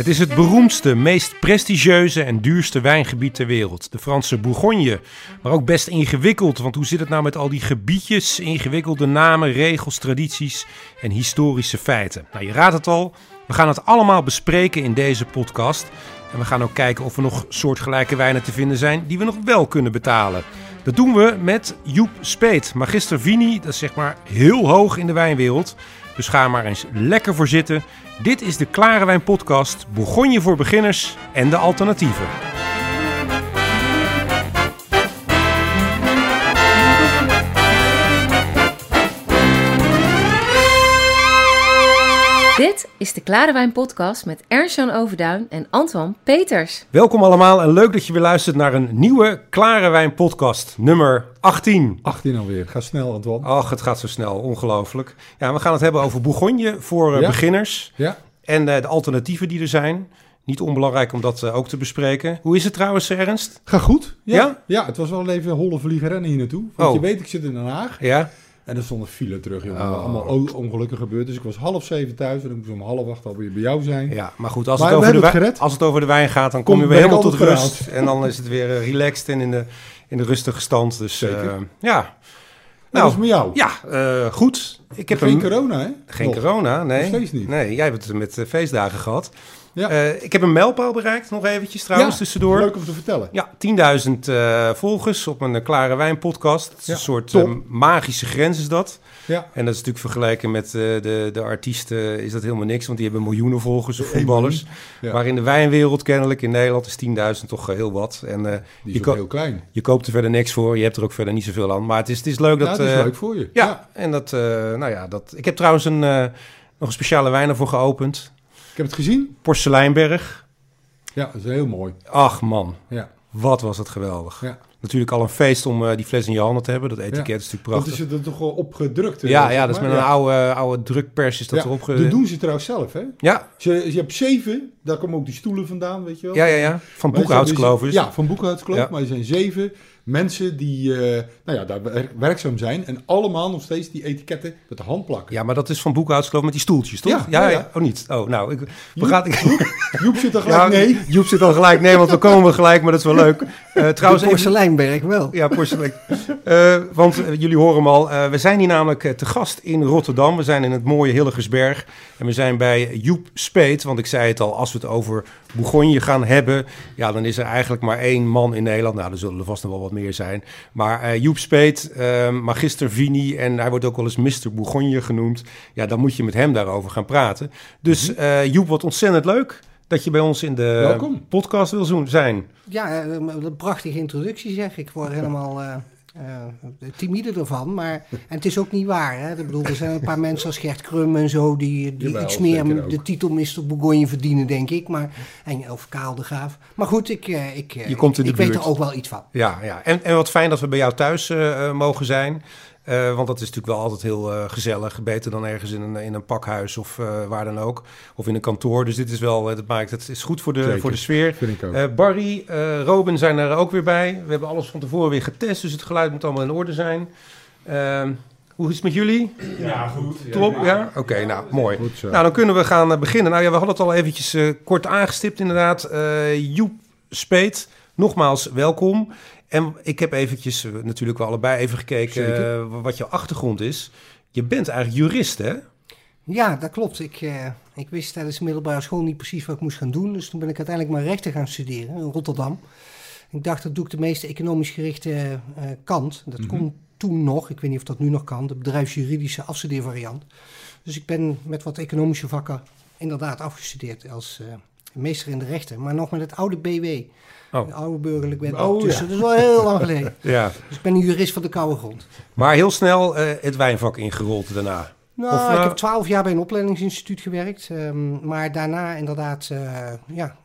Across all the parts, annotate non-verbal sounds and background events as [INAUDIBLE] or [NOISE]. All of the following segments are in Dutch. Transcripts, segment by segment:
Het is het beroemdste, meest prestigieuze en duurste wijngebied ter wereld. De Franse Bourgogne. Maar ook best ingewikkeld, want hoe zit het nou met al die gebiedjes, ingewikkelde namen, regels, tradities en historische feiten? Nou, je raadt het al, we gaan het allemaal bespreken in deze podcast. En we gaan ook kijken of er nog soortgelijke wijnen te vinden zijn die we nog wel kunnen betalen. Dat doen we met Joep Speet, magister Vini, dat is zeg maar heel hoog in de wijnwereld. Dus ga maar eens lekker voor zitten. Dit is de Klare Wijn Podcast, Bourgogne voor beginners en de alternatieven. Is de Klare Wijn Podcast met Ernst-Jan Overduin en Antoine Peters. Welkom allemaal en leuk dat je weer luistert naar een nieuwe Klare Wijn Podcast, nummer 18. 18 alweer. Ga snel, Antoine. Ach, het gaat zo snel, ongelooflijk. Ja, we gaan het hebben over Bourgogne voor eh, Ja. beginners Ja, en eh, de alternatieven die er zijn. Niet onbelangrijk om dat eh, ook te bespreken. Hoe is het trouwens, Ernst? ga goed. Ja? Ja, ja? het was wel even een holle vliegen rennen hier naartoe. Want Oh. je weet, ik zit in Den Haag. Ja? En er stond een file terug, jongen. Oh. Allemaal ongelukken gebeurd. Dus ik was half zeven thuis. En ik moest om half acht alweer bij jou zijn. Ja, maar goed, als, Maar het over, de het als het over de wijn gaat, dan kom Kom, je weer helemaal tot rust. En dan is het weer eh, relaxed en in de, in de rustige stand. Dus Zeker. eh, ja. Nou, dat is met jou. Ja, eh, goed. Ik heb Geen een, corona, hè? Geen Nog. corona, nee. Nog steeds niet. Nee, jij hebt het met feestdagen gehad. Ja. Eh, ik heb een mijlpaal bereikt, nog eventjes trouwens, Ja, tussendoor. Leuk om te vertellen. Ja, 10.000 eh, volgers op een eh, Klare Wijn podcast. Het is Ja, een soort magische grens is dat. Ja. En dat is natuurlijk vergeleken met de, de artiesten is dat helemaal niks. Want die hebben miljoenen volgers of voetballers. Maar in de wijnwereld kennelijk in Nederland is 10.000 toch heel wat. En Die is ook heel klein. je koopt er verder niks voor. Je hebt er ook verder niet zoveel aan. Maar het is, het is leuk dat... ja, dat is leuk voor je. Ja, en dat, nou ja, dat... Ik heb trouwens een, nog een speciale wijn ervoor geopend. Ik heb het gezien. Porseleinberg. Ja, dat is heel mooi. Ach man, Ja. wat was het geweldig. Ja. Natuurlijk al een feest om eh, die fles in je handen te hebben. Dat etiket Ja. is natuurlijk Dat prachtig. is er toch wel opgedrukt. eh, ja, zeg ja, dat is met een oude, oude drukpers is dat erop ge... Dat doen ze trouwens zelf, hè? Ja, Je, je hebt zeven, daar komen ook die stoelen vandaan, weet je wel. ja, ja, ja. Van dus- Ja, van Boekhoudskloos. Ja. Maar er zijn zeven mensen die eh, nou ja, daar werk- werkzaam zijn. En allemaal nog steeds die etiketten met de hand plakken. Ja, maar dat is van Boekhoudsklovers met die stoeltjes, toch? Ja, ja, ja. Oh, niet? Oh, nou, ik, we Joep, gaan... Joep zit er gelijk, nee. Joep zit al gelijk. Nee, want dan komen we gelijk, maar dat is wel leuk. Eh, trouwens, even, Porseleinberg wel. Ja, porselein. Eh, want eh, jullie horen hem al. we zijn hier namelijk te gast in Rotterdam. We zijn in het mooie Hilligersberg. En we zijn bij Joep Speet. Want ik zei het al, als we het over Bourgogne gaan hebben... ja, dan is er eigenlijk maar één man in Nederland. Nou, er zullen er vast nog wel wat meer zijn. Maar Joep Speet, eh, magister Vini... en hij wordt ook wel eens Mr. Bourgogne genoemd. Ja, dan moet je met hem daarover gaan praten. Dus eh, Joep, wat ontzettend leuk... dat je bij ons in de Welkom. podcast wil zo- zijn. Ja, eh, een prachtige introductie zeg. Ik word helemaal eh, eh, timide ervan. Maar, en het is ook niet waar. Hè? Ik bedoel, er zijn een paar mensen als Gert Krum en zo... die, die Jawel, iets meer de titel Mr. Bourgogne verdienen, denk ik. Maar, en, of Kaal de Graaf. Maar goed, ik, eh, ik, Je komt in de ik weet er ook wel iets van. Ja, ja. En, en wat fijn dat we bij jou thuis mogen zijn. Eh, want dat is natuurlijk wel altijd heel eh, gezellig. Beter dan ergens in een, in een pakhuis of eh, waar dan ook. Of in een kantoor. Dus dit is wel, dat maakt het is goed voor de, Zeker. voor de sfeer. Vind ik ook. Eh, Barry, eh, Robin zijn er ook weer bij. We hebben alles van tevoren weer getest. Dus het geluid moet allemaal in orde zijn. Ehm, hoe is het met jullie? Ja, goed. Top, ja? Oké, nou, mooi. Goed zo. Nou, dan kunnen we gaan beginnen. Nou ja, we hadden het al eventjes kort aangestipt inderdaad. Eh, Joep Speet, nogmaals welkom. En ik heb eventjes, eh, natuurlijk wel allebei even gekeken eh, wat jouw achtergrond is. Je bent eigenlijk jurist, hè? Ja, dat klopt. Ik, eh, ik wist tijdens de middelbare school niet precies wat ik moest gaan doen. Dus toen ben ik uiteindelijk maar rechten gaan studeren in Rotterdam. Ik dacht, dat doe ik de meeste economisch gerichte kant. Dat Mhm. kon toen nog, ik weet niet of dat nu nog kan, de bedrijfsjuridische afstudeervariant. Dus ik ben met wat economische vakken inderdaad afgestudeerd als meester in de rechten. Maar nog met het oude BW, Oh. de oude burgerlijk wet. Oh, dus ja. dat is wel heel lang geleden. [LAUGHS] Ja. Dus ik ben een jurist van de koude grond. Maar heel snel eh, het wijnvak ingerold daarna. Nou, Of, ik eh, heb twaalf jaar bij een opleidingsinstituut gewerkt. ehm, maar daarna inderdaad eh, ja,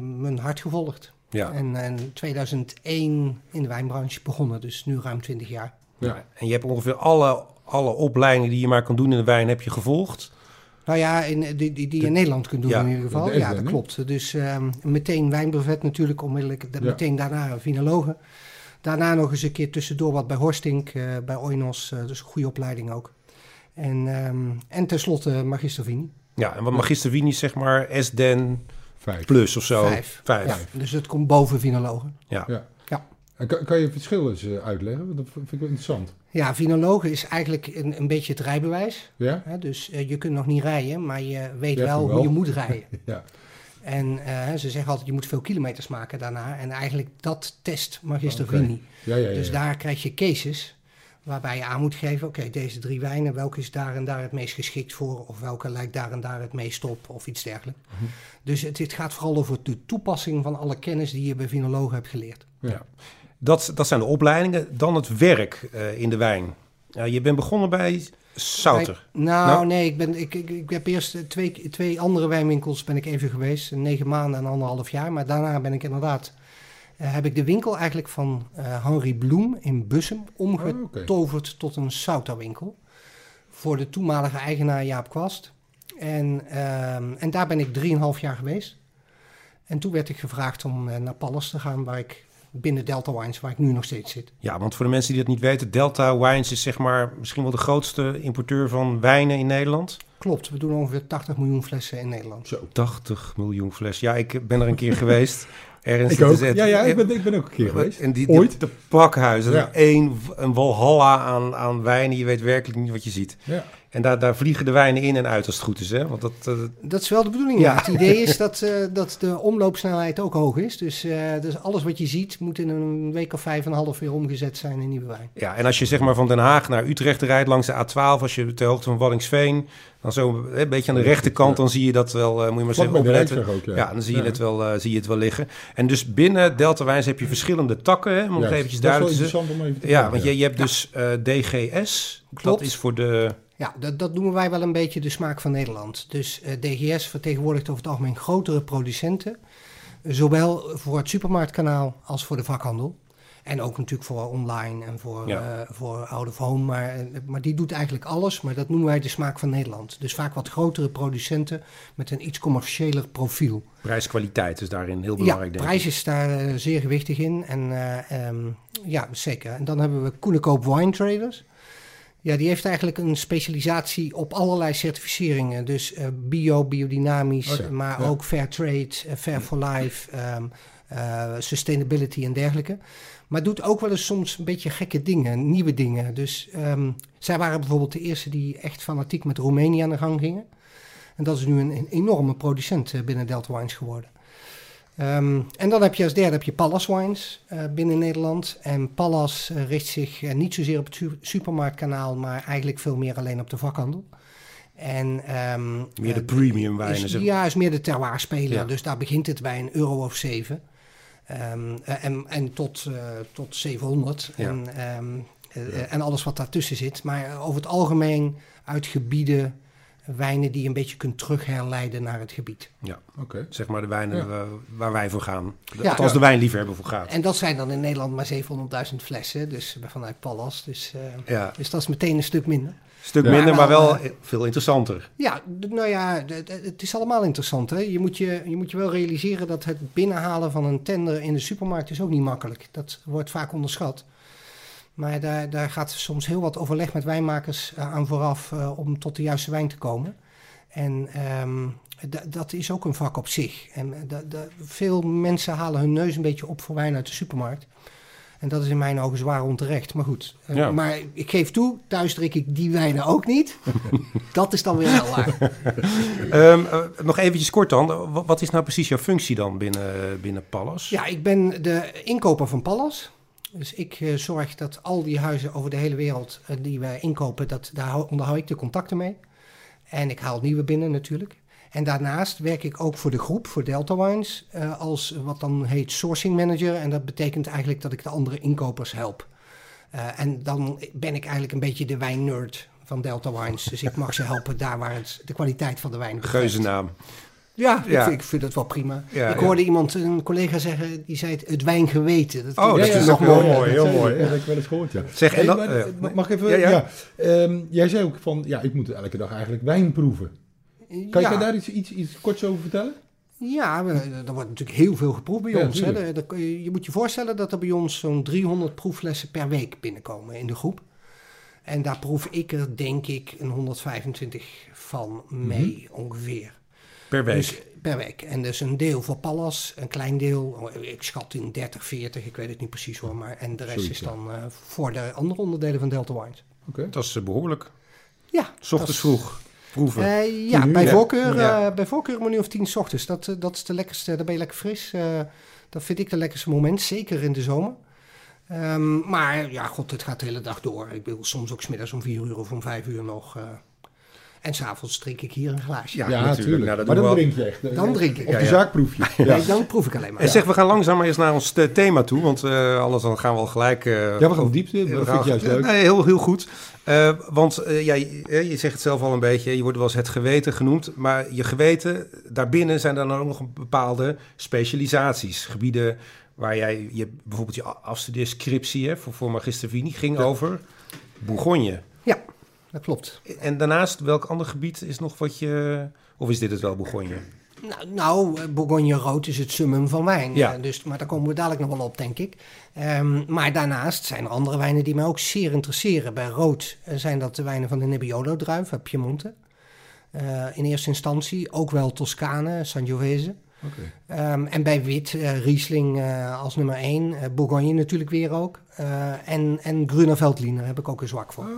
mijn hart gevolgd. Ja. En in 2001 in de wijnbranche begonnen. Dus nu ruim 20 jaar. Ja. En je hebt ongeveer alle, alle opleidingen die je maar kan doen in de wijn heb je gevolgd. Nou ja, in, die, die, die je in Nederland kunt doen Ja, in ieder geval. de Ja, dat klopt. Dus ehm, meteen wijnbrevet natuurlijk onmiddellijk. Ja. Meteen daarna vinologen. Daarna nog eens een keer tussendoor wat bij Horstink, eh, bij Oinos. eh, dus een goede opleiding ook. En, ehm, en tenslotte magister Vini. Ja, en wat magister Wien is zeg maar SDEN Vijf. plus of zo. Vijf. Vijf. Ja, dus het komt boven vinologen. Ja. Ja. En kan, kan je verschillen eens eh, uitleggen? Want Dat vind ik wel interessant. Ja, vinologen is eigenlijk een, een beetje het rijbewijs. Ja? Hè? Dus eh, je kunt nog niet rijden, maar je weet wel hoe je moet [LAUGHS] rijden. Ja. En eh, ze zeggen altijd, je moet veel kilometers maken daarna. En eigenlijk dat test Magister Oké. Vini. Ja, ja, ja. Dus daar krijg je cases waarbij je aan moet geven... oké, deze drie wijnen, welke is daar en daar het meest geschikt voor... of welke lijkt daar en daar het meest op, of iets dergelijks. Mhm. Dus het, het gaat vooral over de toepassing van alle kennis... die je bij vinologen hebt geleerd. Ja. Dat, dat zijn de opleidingen. Dan het werk eh, in de wijn. Je bent begonnen bij Souter. Bij- nou, Nou? nee, ik, ben, ik, ik, ik heb eerst eh, twee, twee andere wijnwinkels ben ik even geweest. Negen maanden en anderhalf jaar. Maar daarna ben ik inderdaad... eh, heb ik de winkel eigenlijk van Henri Bloem in Bussum omgetoverd tot een Souterwinkel. Voor de toenmalige eigenaar Jaap Kwast. En, ehm, en daar ben ik drieënhalf jaar geweest. En toen werd ik gevraagd om naar Pallas te gaan, waar ik binnen Delta Wines, waar ik nu nog steeds zit. Ja, want voor de mensen die dat niet weten, Delta Wines is zeg maar misschien wel de grootste importeur van wijnen in Nederland. Klopt, we doen ongeveer 80 miljoen flessen in Nederland. Zo. 80 miljoen fles. Ja, ik ben er een keer geweest. [LAUGHS] Ernst, Ik het ook. Ja, ja ik, ben, ik ben ook een keer geweest. En die, Ooit. die- de pakhuis, dat Ja. één, een walhalla aan, aan wijnen. Je weet werkelijk niet wat je ziet. Ja. En daar, daar vliegen de wijnen in en uit als het goed is. Hè? Want dat, eh, Dat is wel de bedoeling. Ja. Ja. Het idee is [LAUGHS] dat, eh, dat de omloopsnelheid ook hoog is. Dus, eh, dus alles wat je ziet moet in een week of vijf en een half weer omgezet zijn in nieuwe wijn. ja, en als je zeg maar van Den Haag naar Utrecht rijdt langs de A12, als je ter hoogte van Waddingsveen, dan zo hè, een beetje aan de rechterkant, dan zie je dat wel, eh, moet je maar zeggen, de opletten. Ja. Ja, dan zie je, Ja. Het wel, eh, zie je het wel liggen. En dus binnen Delta Wijns heb je verschillende takken, hè, om Juist. eventjes Dat is wel duidelijk te zeggen. interessant om even te Ja, want je, je hebt dus eh, DGS, dat is voor de... Ja, dat, dat noemen wij wel een beetje de smaak van Nederland. Dus eh, DGS vertegenwoordigt over het algemeen grotere producenten. Zowel voor het supermarktkanaal als voor de vakhandel. En ook natuurlijk voor online en voor, Ja. eh, voor out of home. Maar, eh, maar die doet eigenlijk alles. Maar dat noemen wij de smaak van Nederland. Dus vaak wat grotere producenten met een iets commerciëler profiel. Prijskwaliteit is daarin heel Ja, belangrijk, denk ik. prijs is daar eh, zeer gewichtig in. En eh, ehm, ja, zeker. En dan hebben we Koenekoop Wine Traders. Ja, die heeft eigenlijk een specialisatie op allerlei certificeringen. Dus eh, bio, biodynamisch, Oh ja, maar ja. ook fair trade, eh, fair for life, ehm, eh, sustainability en dergelijke. Maar doet ook wel eens soms een beetje gekke dingen, nieuwe dingen. Dus ehm, zij waren bijvoorbeeld de eerste die echt fanatiek met Roemenië aan de gang gingen. En dat is nu een, een enorme producent binnen Delta Wines geworden. Ehm, en dan heb je als derde heb je Pallas Wines eh, binnen Nederland. En Pallas eh, richt zich eh, niet zozeer op het su- supermarktkanaal, maar eigenlijk veel meer alleen op de vakhandel. En, ehm, Meer de premium wijnen, Is, ja, is meer de terroir-speler. Ja. Dus daar begint het bij een euro of zeven. Ehm, eh, en, en tot, tot 700. Ja. En, en alles wat daartussen zit. Maar over het algemeen uit gebieden wijnen die je een beetje kunt terugherleiden naar het gebied. Ja, Oké. zeg maar de wijnen Ja. waar, waar wij voor gaan. Ja. Althans, de wijnliefhebber voor gaat. En dat zijn dan in Nederland maar 700.000 flessen, dus vanuit Pallas. Dus, eh, Ja, dus dat is meteen een stuk minder. stuk Ja. minder, maar Maar wel, veel interessanter. Ja, nou ja, het is allemaal interessant. Hè? Je, moet je, je moet je wel realiseren dat het binnenhalen van een tender in de supermarkt is ook niet makkelijk. Dat wordt vaak onderschat. Maar daar, daar gaat soms heel wat overleg met wijnmakers eh, aan vooraf eh, om tot de juiste wijn te komen. En ehm, dat is ook een vak op zich. En eh, veel mensen halen hun neus een beetje op voor wijn uit de supermarkt. En dat is in mijn ogen zwaar onterecht. Maar goed. Ja. Maar ik geef toe, thuis drink ik die wijnen ook niet. [LAUGHS] dat is dan weer wel waar. [LAUGHS] Ehm, eh, nog eventjes kort dan. Wa- Wat is nou precies jouw functie dan binnen, binnen Pallas? Ja, ik ben de inkoper van Pallas. Dus ik eh, zorg dat al die huizen over de hele wereld eh, die wij inkopen, dat, daar hou- onderhoud ik de contacten mee. En ik haal nieuwe binnen natuurlijk. En daarnaast werk ik ook voor de groep, voor Delta Wines, eh, als wat dan heet sourcing manager. En dat betekent eigenlijk dat ik de andere inkopers help. En dan ben ik eigenlijk een beetje de wijnnerd van Delta Wines. Dus ik mag ze helpen daar waar het de kwaliteit van de wijn. Geuzennaam. Ja, ik, Ja. vind, ik vind het wel prima. Ja, ik ja. hoorde iemand, een collega zeggen, die zei het, het wijngeweten. Dat, Oh, dat Ja, is ja, nog mooi. ja, mooi, dat heel mooi. dat heb ik wel eens gehoord, ja. Zeg, en maar, eh, eh, mag ik even... ja, Ja, ja. Ehm, jij zei ook van, ja, ik moet elke dag eigenlijk wijn proeven. Kan ja, je daar iets, iets, iets korts over vertellen? Ja, we- er wordt natuurlijk heel veel geproefd bij Ja, ons. Hè. je, moet je voorstellen dat er bij ons zo'n 300 proefflessen per week binnenkomen in de groep. En daar proef ik er denk ik een 125 van mee Mhm. ongeveer. Per week. Dus, per week. En dus een deel voor Pallas, een klein deel, oh, ik schat in 30, 40, ik weet het niet precies hoor. Maar, en de rest Zoiets, is dan eh, voor de andere onderdelen van Delta Wines. Oké. dat is eh, behoorlijk. Ja, S ochtends vroeg proeven. Eh, ja, uur, bij voorkeur, Ja. eh, bij voorkeur een of tien 's ochtends. Dat, eh, dat is de lekkerste, daar ben je lekker fris. eh, dat vind ik de lekkerste moment, zeker in de zomer. Ehm, maar ja, god, het gaat de hele dag door. Ik wil soms ook smiddags om vier uur of om vijf uur nog. En s'avonds drink ik hier een glaasje. Ja, Ja, natuurlijk. natuurlijk. Nou, dat maar dan drink je echt. Dan drink ik. Op Ja, de ja. zaak proef je. Ja. [LAUGHS] Nee, dan proef ik alleen maar. En zeg, we gaan langzaam maar eens naar ons eh, thema toe, want eh, anders dan gaan we al gelijk... eh, Ja, we gaan diepte. we Dat vind ik juist leuk. Nee, heel, heel goed. Eh, want eh, jij, eh, je zegt het zelf al een beetje, je wordt wel eens het geweten genoemd. Maar je geweten, daarbinnen zijn dan ook nog bepaalde specialisaties. Gebieden waar jij je, bijvoorbeeld je afstudeerscriptie hè, voor, voor Magister Vini ging Ja. over Bourgogne. Dat klopt. En daarnaast, welk ander gebied is nog wat je... Of is dit het wel, Bourgogne? Nou, nou, eh, Bourgogne rood is het summum van wijn. Ja. Eh, dus, maar daar komen we dadelijk nog wel op, denk ik. Ehm, maar daarnaast zijn er andere wijnen die mij ook zeer interesseren. Bij rood eh, zijn dat de wijnen van de Nebbiolo-druif uit Piemonte. In eerste instantie ook wel Toscane, Sangiovese. Oké. Ehm, en bij wit, Riesling als nummer één. eh, Bourgogne natuurlijk weer ook. En, en Gruner Veltliner heb ik ook een zwak voor.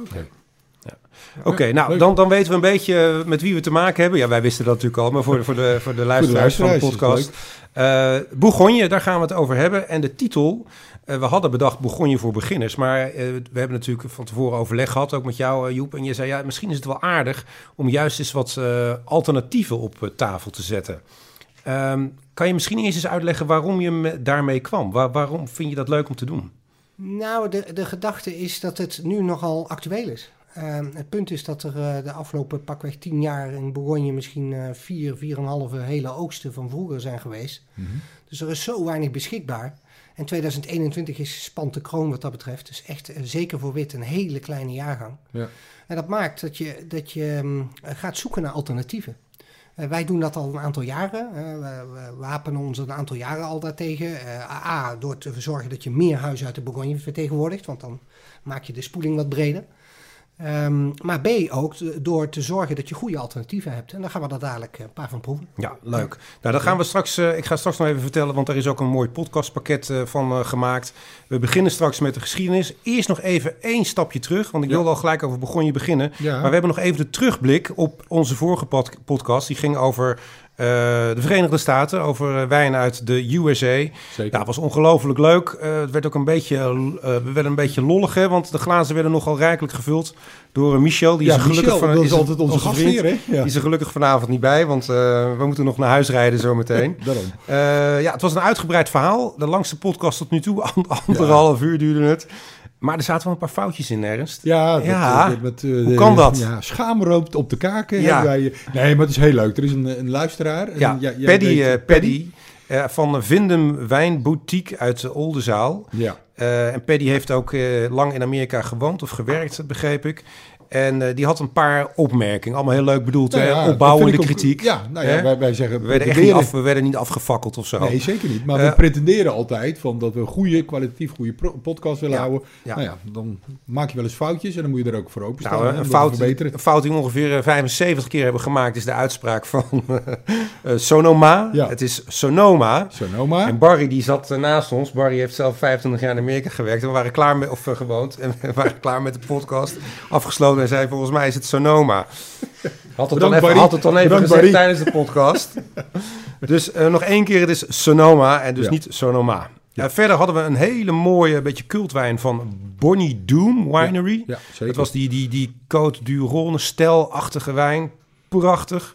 Oké. Oké, nou dan, dan weten we een beetje met wie we te maken hebben. Ja, wij wisten dat natuurlijk al, maar voor, de- voor, de, voor de luisteraars van de podcast. Eh Bourgogne, daar gaan we het over hebben. En de titel, eh, we hadden bedacht Bourgogne voor beginners. Maar eh, we hebben natuurlijk van tevoren overleg gehad, ook met jou Joep. En je zei, ja, misschien is het wel aardig om juist eens wat eh, alternatieven op tafel te zetten. Ehm, kan je misschien eerst eens uitleggen waarom je me- daarmee kwam? Waar- waarom vind je dat leuk om te doen? Nou, de, de gedachte is dat het nu nogal actueel is. Ehm, het punt is dat er eh, de afgelopen pakweg tien jaar in Bourgogne misschien eh, vier, vier en halve hele oogsten van vroeger zijn geweest. Mhm. Dus er is zo weinig beschikbaar. En 2021 is spant de kroon wat dat betreft. Dus echt, eh, zeker voor wit, een hele kleine jaargang. Ja. En dat maakt dat je, dat je mm, gaat zoeken naar alternatieven. Wij doen dat al een aantal jaren. We, wapenen ons een aantal jaren al daartegen. A, door te zorgen dat je meer huizen uit de Bourgogne vertegenwoordigt. Want dan maak je de spoeling wat breder. Ehm, maar B, ook door te zorgen dat je goede alternatieven hebt. En daar gaan we er dadelijk eh, een paar van proeven. Ja, leuk. Nou, dan gaan we straks. eh, ik ga straks nog even vertellen, want er is ook een mooi podcastpakket eh, van gemaakt. We beginnen straks met de geschiedenis. Eerst nog even één stapje terug, want ik Ja. wilde al gelijk over Begonje beginnen. Ja. Maar we hebben nog even de terugblik op onze vorige pod- podcast. Die ging over eh, de Verenigde Staten, over eh, wijn uit de USA. Zeker. Ja, het was ongelooflijk leuk. Eh, het werd ook een beetje, we werden een beetje lollig, hè, want de glazen werden nogal rijkelijk gevuld door Michel. Die ja, is gelukkig Michel, van, dat is altijd onze gastheer, hè? Ja. Die is er gelukkig vanavond niet bij, want we moeten nog naar huis rijden zometeen. Daarom. Ja, het was een uitgebreid verhaal. De langste podcast tot nu toe, [LAUGHS] an- anderhalf uur duurde het. Maar er zaten wel een paar foutjes in, Ernst. Ja, dat, Ja. eh, dat met, eh, Hoe kan dat? Ja, schaamrood op de kaken. Ja. wij, nee, maar het is heel leuk. Er is een, een luisteraar. en Ja, jij- jij Paddy, weet- eh, Paddy eh, van Vindem Wijnboutique uit de Oldenzaal. Ja, en Paddy heeft ook lang in Amerika gewoond of gewerkt, begreep ik. En eh, die had een paar opmerkingen. Allemaal heel leuk bedoeld, Nou ja, opbouwende kritiek. Ja, nou ja, wij, wij zeggen... We werden, echt niet af, we werden niet afgefakkeld of zo. Nee, zeker niet. Maar Eh, we pretenderen altijd van dat we een goede, kwalitatief goede podcast willen Ja, houden. ja. Nou ja, dan maak je wel eens foutjes en dan moet je er ook voor openstaan. Nou, een fout, een fout die we ongeveer eh, 75 keer hebben gemaakt is de uitspraak van [LAUGHS] eh, Sonoma. Ja. Het is Sonoma. Sonoma. En Barry die zat eh, naast ons. Barry heeft zelf 25 jaar in Amerika gewerkt. En we waren klaar met, of eh, gewoond. En [LAUGHS] we waren klaar met de podcast. Afgesloten en zei volgens mij is het Sonoma. [LAUGHS] Had het dan even, had het dan even Bedankt, gezegd Barry. tijdens de podcast. [LAUGHS] dus eh, nog één keer, het is Sonoma en dus Ja. niet Sonoma. Eh, verder hadden we een hele mooie, beetje cultwijn van Bonnie Doom Winery. Ja, zeker. Het was die, die, die Côte du Rhône stelachtige wijn. Prachtig.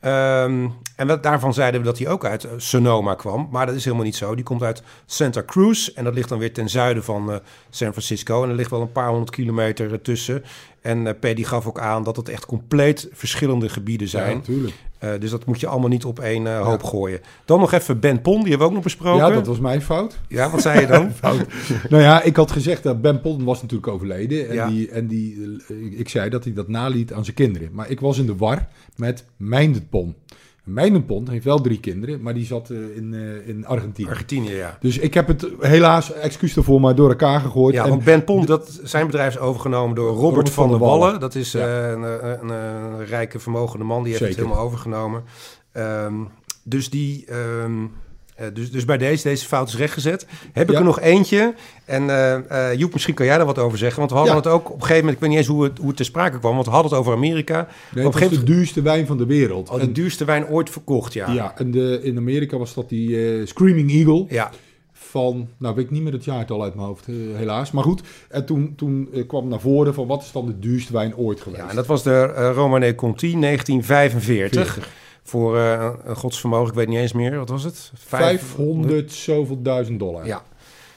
Ehm, en daarvan zeiden we dat hij ook uit eh, Sonoma kwam. Maar dat is helemaal niet zo. Die komt uit Santa Cruz. En dat ligt dan weer ten zuiden van eh, San Francisco. En er ligt wel een paar honderd kilometer tussen. En eh Paddy gaf ook aan dat het echt compleet verschillende gebieden Ja, zijn. natuurlijk. Eh, dus dat moet je allemaal niet op één eh, hoop gooien. Dan nog even Ben Pon, die hebben we ook nog besproken. Ja, dat was mijn fout. Ja, wat zei je dan? [LAUGHS] fout. nou ja, ik had gezegd dat Ben Polden was natuurlijk overleden. En, Ja. die, en die, eh, ik zei dat hij dat naliet aan zijn kinderen. Maar ik was in de war met Mijndenpon. Mijndenpon heeft wel drie kinderen, maar die zat eh, in, eh, in Argentinië. Argentinië, ja. Dus ik heb het helaas, excuus daarvoor, maar door elkaar gegooid. Ja, en, want Ben Pont, dat, zijn bedrijf is overgenomen door Robert, van, der Wallen. Dat is Ja. eh, een, een, een, een rijke, vermogende man, die heeft Zeker. het helemaal overgenomen. Ehm, dus die... ehm, eh, dus, dus bij deze, deze fout is rechtgezet. Heb ik Ja. er nog eentje. En eh, eh, Joep, misschien kan jij daar wat over zeggen. Want we hadden Ja. het ook op een gegeven moment... Ik weet niet eens hoe het, hoe het ter sprake kwam. Want we hadden het over Amerika. Nee, op het een was gegeven de duurste wijn van de wereld. Oh, de En- duurste wijn ooit verkocht, ja. ja, en de, in Amerika was dat die eh, Screaming Eagle. Ja, van, nou weet ik niet meer het jaartal uit mijn hoofd, eh, helaas. Maar goed, en toen, toen eh, kwam naar voren van wat is dan de duurste wijn ooit geweest. ja en dat was de eh Romanée Conti 1945. 40. Voor eh, een godsvermogen, ik weet niet eens meer. Wat was het? 500 zoveel duizend dollar. Ja.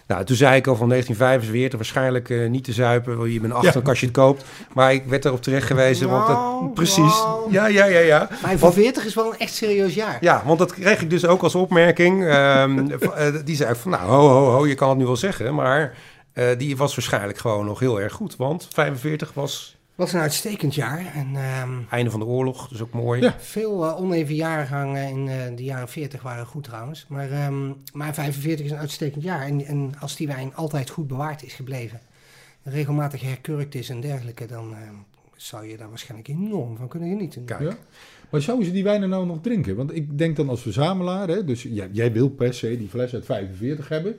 Nou, toen zei ik al van 1945 waarschijnlijk eh, niet te zuipen. Wil je met een Ja. als je het koopt. Maar ik werd erop terecht gewezen. want Nou, dat, precies. Ja, ja, ja, ja. Maar van 40 is wel een echt serieus jaar. Ja, want dat kreeg ik dus ook als opmerking. Ehm, [LAUGHS] eh, die zei van, nou, ho, ho, ho, je kan het nu wel zeggen. Maar eh, die was waarschijnlijk gewoon nog heel erg goed. Want 45 was was een uitstekend jaar. En ehm, einde van de oorlog, dus ook mooi. Ja. veel eh, oneven jaargangen in eh, de jaren 40 waren goed trouwens. Maar, ehm, maar 45 is een uitstekend jaar. En, en als die wijn altijd goed bewaard is gebleven, regelmatig herkurkt is en dergelijke, dan ehm, zou je daar waarschijnlijk enorm van kunnen genieten. Kijk. Ja. Maar zouden ze die wijnen nou nog drinken? Want ik denk dan als verzamelaar, hè, dus jij, jij wil per se die fles uit 45 hebben.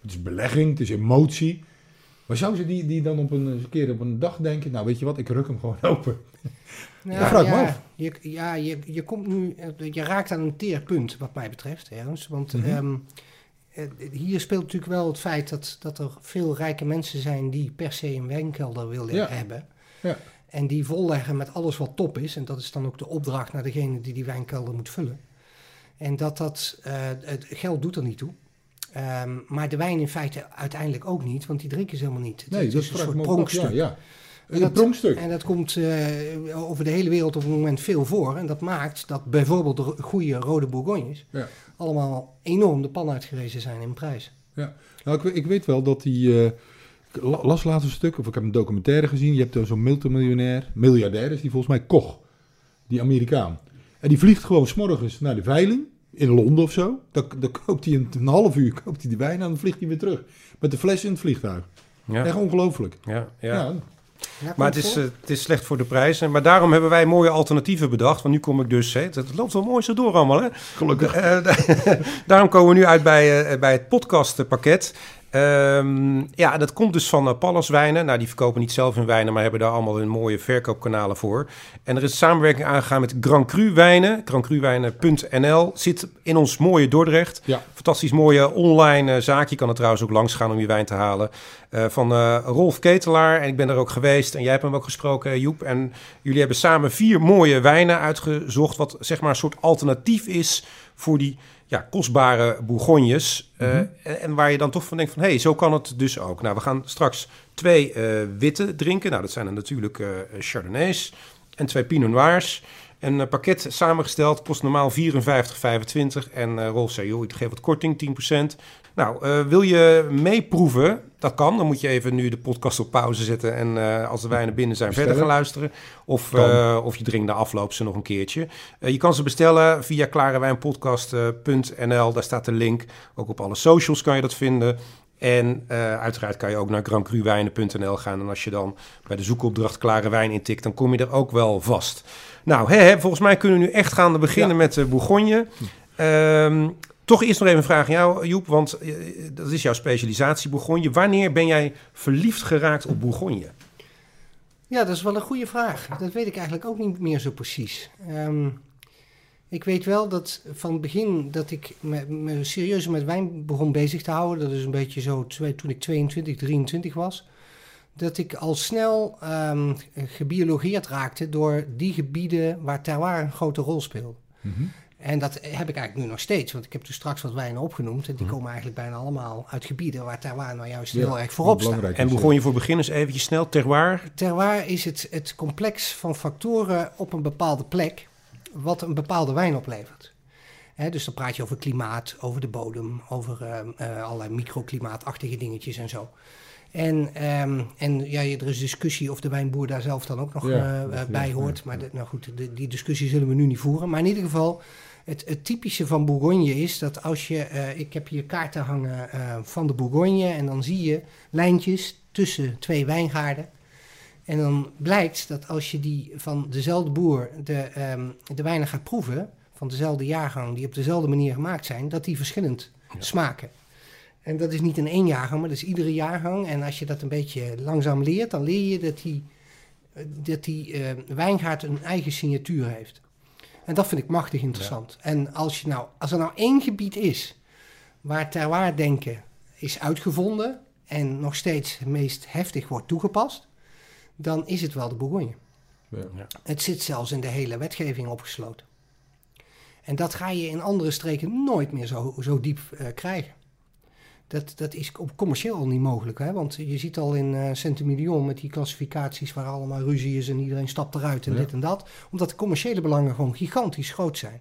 Het is belegging, het is emotie. Maar zouden ze die, die dan op een, keer op een dag denken, nou weet je wat, ik ruk hem gewoon [LAUGHS] open. Ja, Ja, vraag ja. Je, ja, je, je komt nu, eh, je raakt aan een teerpunt wat mij betreft, Ernst. Want Mhm. ehm, eh, hier speelt natuurlijk wel het feit dat, dat er veel rijke mensen zijn die per se een wijnkelder willen Ja. hebben. Ja. En die volleggen met alles wat top is. En dat is dan ook de opdracht naar degene die die wijnkelder moet vullen. En dat dat, eh, het geld doet er niet toe. Ehm, maar de wijn in feite uiteindelijk ook niet, want die drinken ze helemaal niet. Het Nee, is dat een soort pronkstuk. Ja, ja. En Een dat- pronkstuk. En dat komt eh, over de hele wereld op het moment veel voor. En dat maakt dat bijvoorbeeld de goede rode bourgognes Ja. allemaal enorm de pan uitgerezen zijn in prijs. Nou, ik, ik weet wel dat die... eh, ik la- las laatst een stuk, of ik heb een documentaire gezien. Je hebt zo'n multimiljonair, miljardair is die volgens mij Koch. Die Amerikaan. En die vliegt gewoon s'morgens naar de veiling. In Londen of zo. Dan, dan koopt hij een, een half uur koopt hij die wijn en dan vliegt hij weer terug. Met de fles in het vliegtuig. Ja, Echt ongelooflijk. ja, ja. Ja. Ja, Maar het is, eh, het is slecht voor de prijzen. Maar daarom hebben wij mooie alternatieven bedacht. Want nu kom ik dus... Hè, het, het loopt wel mooi zo door allemaal, hè? Gelukkig. Eh, [LAUGHS] daarom komen we nu uit bij, eh, bij het podcastpakket. Ehm, ja, dat komt dus van uh, Pallas Wijnen. Nou, die verkopen niet zelf hun wijnen, maar hebben daar allemaal hun mooie verkoopkanalen voor. En er is samenwerking aangegaan met Grand Cru Wijnen. GrandCruWijnen.nl zit in ons mooie Dordrecht. Ja. Fantastisch mooie online eh, zaak. Je kan er trouwens ook langs gaan om je wijn te halen. Eh, van eh, Rolf Ketelaar. En ik ben er ook geweest. En jij hebt hem ook gesproken, eh, Joep. En jullie hebben samen vier mooie wijnen uitgezocht. Wat zeg maar een soort alternatief is voor die ja, kostbare bourgognes. Eh, Mhm. en, en waar je dan toch van denkt van... hé, hey, zo kan het dus ook. Nou, we gaan straks twee eh, witte drinken. Nou, dat zijn er natuurlijk eh Chardonnays en twee Pinot Noirs. Een pakket samengesteld kost normaal 54,25. En Rolf zei, joh, ik geef wat korting, 10%. Nou, wil je meeproeven? Dat kan. Dan moet je even nu de podcast op pauze zetten. En eh, als de wijnen binnen zijn, Bestellen. verder gaan luisteren. Of, eh, of je drinkt na afloop ze nog een keertje. Eh, je kan ze bestellen via klarewijnpodcast.nl. Daar staat de link. Ook op alle socials kan je dat vinden. En uiteraard kan je ook naar grandcruwijnen.nl gaan. En als je dan bij de zoekopdracht Klare Wijn intikt, dan kom je er ook wel vast. Nou, hè, hè, volgens mij kunnen we nu echt gaan beginnen met de Bourgogne. Ehm, toch eerst nog even een vraag aan jou, Joep, want eh, dat is jouw specialisatie, Bourgogne. Wanneer ben jij verliefd geraakt op Bourgogne? Ja, dat is wel een goede vraag. Dat weet ik eigenlijk ook niet meer zo precies. Ehm, ik weet wel dat van het begin dat ik me, me serieus met wijn begon bezig te houden, dat is een beetje zo toen ik 22, 23 was, dat ik al snel ehm, gebiologeerd raakte door die gebieden waar terroir een grote rol speelde. Mhm. En dat heb ik eigenlijk nu nog steeds, want ik heb dus straks wat wijnen opgenoemd en die Mhm. komen eigenlijk bijna allemaal uit gebieden waar terroir nou juist Ja, heel erg voorop staat. En is, Bourgogne voor beginners eventjes snel, terroir. Terroir is het, het complex van factoren op een bepaalde plek wat een bepaalde wijn oplevert. Hè, dus dan praat je over klimaat, over de bodem, over eh, eh, allerlei microklimaatachtige dingetjes en zo. En, ehm, en ja, er is discussie of de wijnboer daar zelf dan ook nog Ja, eh, bij ja, hoort. ja. Maar de- nou goed, de- die discussie zullen we nu niet voeren. Maar in ieder geval, het, het typische van Bourgogne is dat als je... eh, ik heb hier kaarten hangen eh, van de Bourgogne en dan zie je lijntjes tussen twee wijngaarden. En dan blijkt dat als je die van dezelfde boer de, ehm, de wijnen gaat proeven, van dezelfde jaargang, die op dezelfde manier gemaakt zijn, dat die verschillend smaken. En dat is niet in één jaargang, maar dat is iedere jaargang. En als je dat een beetje langzaam leert, dan leer je dat die, eh, dat die wijngaard een eigen signatuur heeft. En dat vind ik machtig interessant. En als, je nou, als er nou één gebied is waar terwaardenken is uitgevonden en nog steeds het meest heftig wordt toegepast, dan is het wel de Bourgogne. Ja. Het zit zelfs in de hele wetgeving opgesloten. En dat ga je in andere streken nooit meer zo, zo diep eh, krijgen. Dat, dat is op commercieel al niet mogelijk. Hè? Want je ziet al in uh, Centimillion met die klassificaties waar allemaal ruzie is en iedereen stapt eruit en Ja. dit en dat. Omdat de commerciële belangen gewoon gigantisch groot zijn.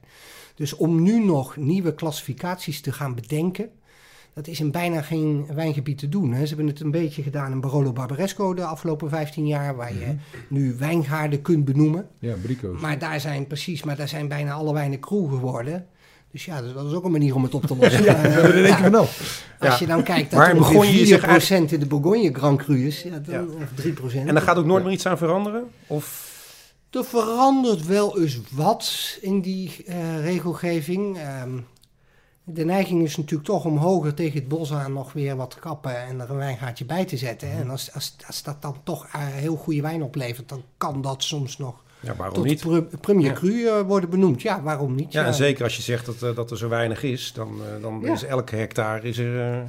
Dus om nu nog nieuwe klassificaties te gaan bedenken, dat is in bijna geen wijngebied te doen. Hè. Ze hebben het een beetje gedaan in Barolo Barbaresco de afgelopen 15 jaar, waar je nu wijngaarden kunt benoemen. Ja, brico's. Maar daar zijn precies, maar daar zijn bijna alle wijnen crew geworden. Dus ja, dat is ook een manier om het op te lossen. [LAUGHS] Ja, dat denk ik wel. als je dan kijkt dat er begon ongeveer je 4% zich uit- in de Bourgogne Grand Cru is, ja, dan, Ja. of 3%. En daar gaat ook nooit meer iets aan veranderen? Of Er verandert wel eens wat in die eh, regelgeving. Ehm, de neiging is natuurlijk toch om hoger tegen het bos aan nog weer wat te kappen en er een wijngaatje bij te zetten. Mhm. En als, als, als dat dan toch eh, heel goede wijn oplevert, dan kan dat soms nog ja, waarom tot niet? pre- premier Ja. cru eh, worden benoemd. Ja, waarom niet? Ja, en zeker als je zegt dat, eh, dat er zo weinig is, dan, eh, dan Ja. is elke hectare is er,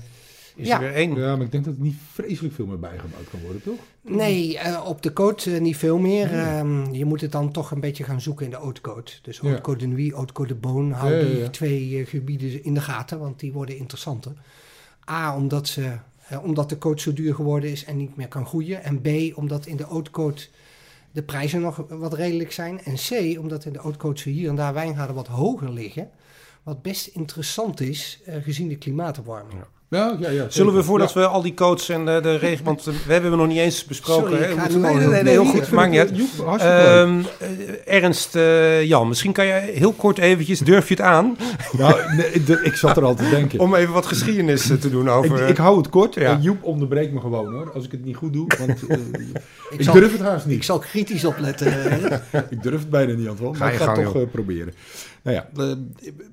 is Ja. er weer één. Ja, maar ik denk dat er niet vreselijk veel meer bijgebouwd kan worden, toch? Nee, op de code niet veel meer. Ehm, je moet het dan toch een beetje gaan zoeken in de haute code. Dus haute code de nuit, haute code de boon. Hou Ja, ja, die ja. twee gebieden in de gaten, want die worden interessanter. A, omdat, ze, omdat de code zo duur geworden is en niet meer kan groeien. En B, omdat in de haute code de prijzen nog wat redelijk zijn. En C, omdat in de zo hier en daar wijngaarden wat hoger liggen. Wat best interessant is, eh, gezien de klimaatopwarming. Ja, ja, ja. Zullen we zeker. voordat we al die codes en de, de want we hebben hem nog niet eens besproken. Sorry, hè? ik We ga moeten- nee, nee, nee, heel goed, ik maakt niet uit. Ehm, eh, Ernst, eh, Jan, misschien kan jij heel kort eventjes, durf je het aan, Nou, ik zat er al te denken. om even wat geschiedenis eh, te doen over... Ik, ik hou het kort. Ja. Joep onderbreekt me gewoon hoor, als ik het niet goed doe. Want [LAUGHS] ik, zal- durf het haast Ik niet. zal kritisch opletten. [LAUGHS] Ik durf het bijna niet, Antoine. Ga Maar je ik ga het toch proberen. Nou ja, eh,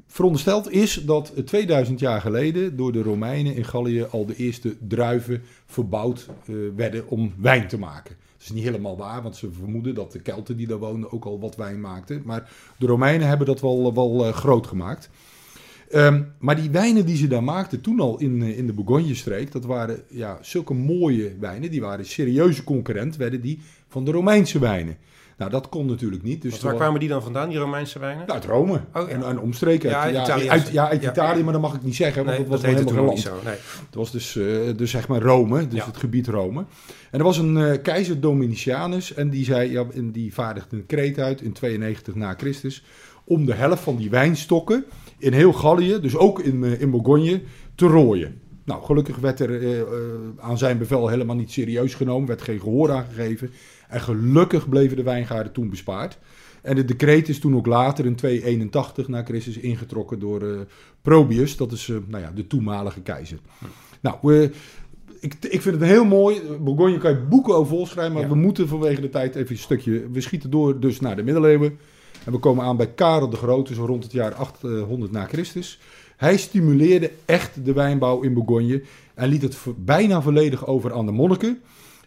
verondersteld is dat eh, 2000 jaar geleden door de Romeinen in Gallië al de eerste druiven verbouwd eh, werden om wijn te maken. Dat is niet helemaal waar, want ze vermoeden dat de Kelten die daar woonden ook al wat wijn maakten. Maar de Romeinen hebben dat wel, wel eh, groot gemaakt. Ehm, maar die wijnen die ze daar maakten toen al in, in de Bourgogne-streek, dat waren ja, zulke mooie wijnen. Die waren serieuze concurrent, werden die van de Romeinse wijnen. Nou, dat kon natuurlijk niet. Dus Want waar kwamen die dan vandaan, die Romeinse wijnen? uit Rome. Oh, ja. en, en omstreken. Ja, Uit, ja, Italië. uit, ja, uit. Italië, maar dat mag ik niet zeggen, want nee, dat was dat helemaal geen land. zo. Nee. Het was dus, eh, dus zeg maar Rome, dus het gebied Rome. En er was een eh, keizer Dominicianus en die, zei, ja, en die vaardigde een kreet uit in 92 na Christus om de helft van die wijnstokken in heel Gallië, dus ook in, eh, in Bourgogne, te rooien. Nou, gelukkig werd er aan zijn bevel helemaal niet serieus genomen, werd geen gehoor aangegeven. En gelukkig bleven de wijngaarden toen bespaard. En het decreet is toen ook later in 281 na Christus ingetrokken door eh, Probius, dat is eh, nou ja, de toenmalige keizer. Nou, ik, ik vind het heel mooi. Bourgogne kan je boeken over volschrijven, maar Ja. we moeten vanwege de tijd even een stukje. We schieten door dus naar de middeleeuwen. En we komen aan bij Karel de Grote, zo rond het jaar 800 na Christus. Hij stimuleerde echt de wijnbouw in Bourgogne en liet het bijna volledig over aan de monniken.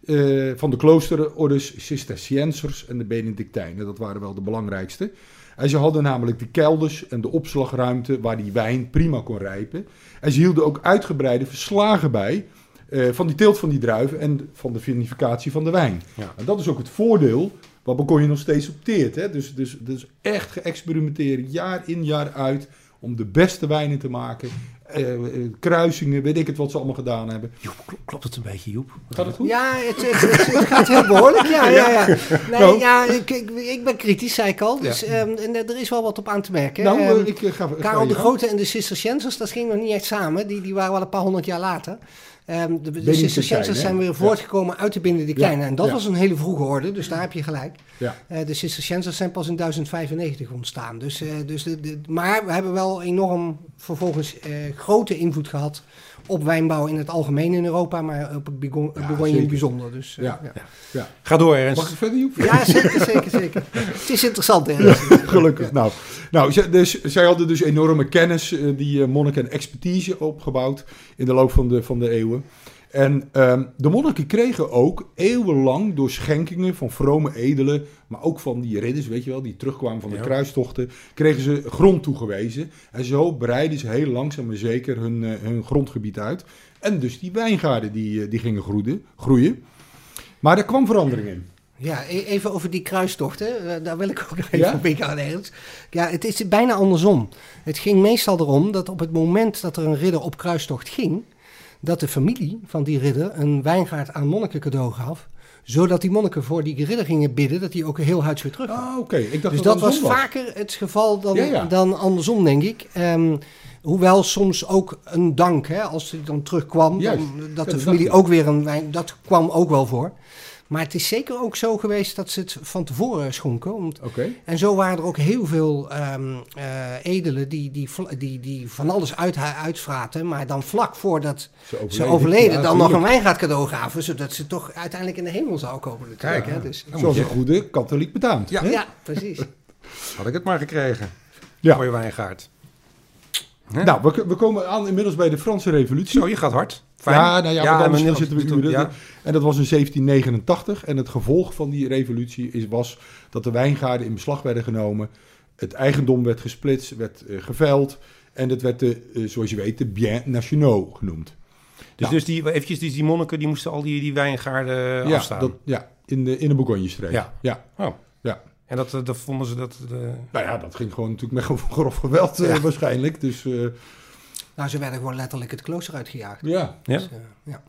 Eh, van de kloosterordes Cisterciensers en de Benedictijnen. Dat waren wel de belangrijkste. En ze hadden namelijk de kelders en de opslagruimte waar die wijn prima kon rijpen. En ze hielden ook uitgebreide verslagen bij eh, van die teelt van die druiven en van de vinificatie van de wijn. Ja. En dat is ook het voordeel wat Bourgogne nog steeds opteert. Hè? Dus, dus, dus echt geëxperimenteerd, jaar in jaar uit, om de beste wijnen te maken. Eh, eh, kruisingen, weet ik het wat ze allemaal gedaan hebben. Joep, kl- klopt het een beetje, Joep? Gaat het goed? Ja, het, het, het- het gaat heel behoorlijk. Ja, ja, ja. Nee, Nou. ja ik, ik, ik ben kritisch, zei ik al. Dus, ehm, en er is wel wat op aan te merken. Nou, Ehm, eh, ik ga, Karel de. Grote en de Cisterciensers, dat ging nog niet echt samen. Die, die waren wel een paar honderd jaar later. Ehm, de de zijn weer voortgekomen uit de Benedictijnen. Ja, En dat was een hele vroege orde, dus daar heb je gelijk. Ja. Eh, de Cisterciensers zijn pas in 1095 ontstaan. Dus, eh, dus de, de- maar we hebben wel enorm vervolgens eh, grote invloed gehad op wijnbouw in het algemeen in Europa, maar op het Bourgogne Ja, in het bijzonder. Dus, eh, Ja. ja. Ga door, Ernst. Mag ik verder, Joep? Ja, zeker, zeker, zeker. Het is interessant, hè? [LAUGHS] Gelukkig. Nou, Nou, dus, zij hadden dus enorme kennis, eh, die eh, monniken, en expertise opgebouwd in de loop van de, van de eeuwen. En ehm, de monniken kregen ook eeuwenlang door schenkingen van vrome edelen, maar ook van die ridders, weet je wel, die terugkwamen van de Ja. kruistochten, kregen ze grond toegewezen. En zo breidden ze heel langzaam maar zeker hun, eh, hun grondgebied uit. En dus die wijngaarden die, eh, die gingen groeien, groeien. Maar er kwam verandering in. Ja, e- even over die kruistochten. Eh, Daar wil ik ook nog even Ja? op ingaan ergens. Ja, het is bijna andersom. Het ging meestal erom dat op het moment dat er een ridder op kruistocht ging, dat de familie van die ridder een wijngaard aan monniken cadeau gaf, zodat die monniken voor die ridder gingen bidden dat hij ook heel huids weer terug. Ah, oké. Ik dacht dus dat dat was vaker het geval dan, Ja, ja. dan andersom, denk ik. Ehm, hoewel soms ook een dank, hè, als hij dan terugkwam, dan, dat de familie ook weer een wijn, dat kwam ook wel voor. Maar het is zeker ook zo geweest dat ze het van tevoren schonken. Om- en zo waren er ook heel veel ehm eh, edelen die, die, die, die van alles uit, uitvraten, maar dan vlak voordat Ze ze overleden Ja, dan nog een wijngaard cadeau gaven, zodat ze toch uiteindelijk in de hemel zou komen natuurlijk. Kijk, hè, dus. Zoals een je- goede katholiek betaamt. Ja. hè? Ja, precies. [LAUGHS] Had ik het maar gekregen. Ja. Mooie wijngaard. Hè? Nou, we, we komen aan inmiddels bij de Franse revolutie. Zo, je gaat hard. Fijn. Ja, nou ja, want anders Niels zitten we uren. Ja. En dat was in 1789. En het gevolg van die revolutie is, was dat de wijngaarden in beslag werden genomen. Het eigendom werd gesplitst, werd eh, geveild. En dat werd, de, eh, zoals je weet, de bien nationaux genoemd. Dus, Ja. dus die, eventjes, die, die monniken die moesten al die, die wijngaarden ja, afstaan. dat, ja, in de, in de Bourgogne-streek. Ja. ja. Oh. Ja. En dat, eh, dat vonden ze dat... De... Nou ja, dat ging gewoon natuurlijk met [LAUGHS] grof geweld eh, Ja. waarschijnlijk. Dus eh, nou, ze werden gewoon letterlijk het klooster uitgejaagd. ja. Ja? Dus, eh, ja.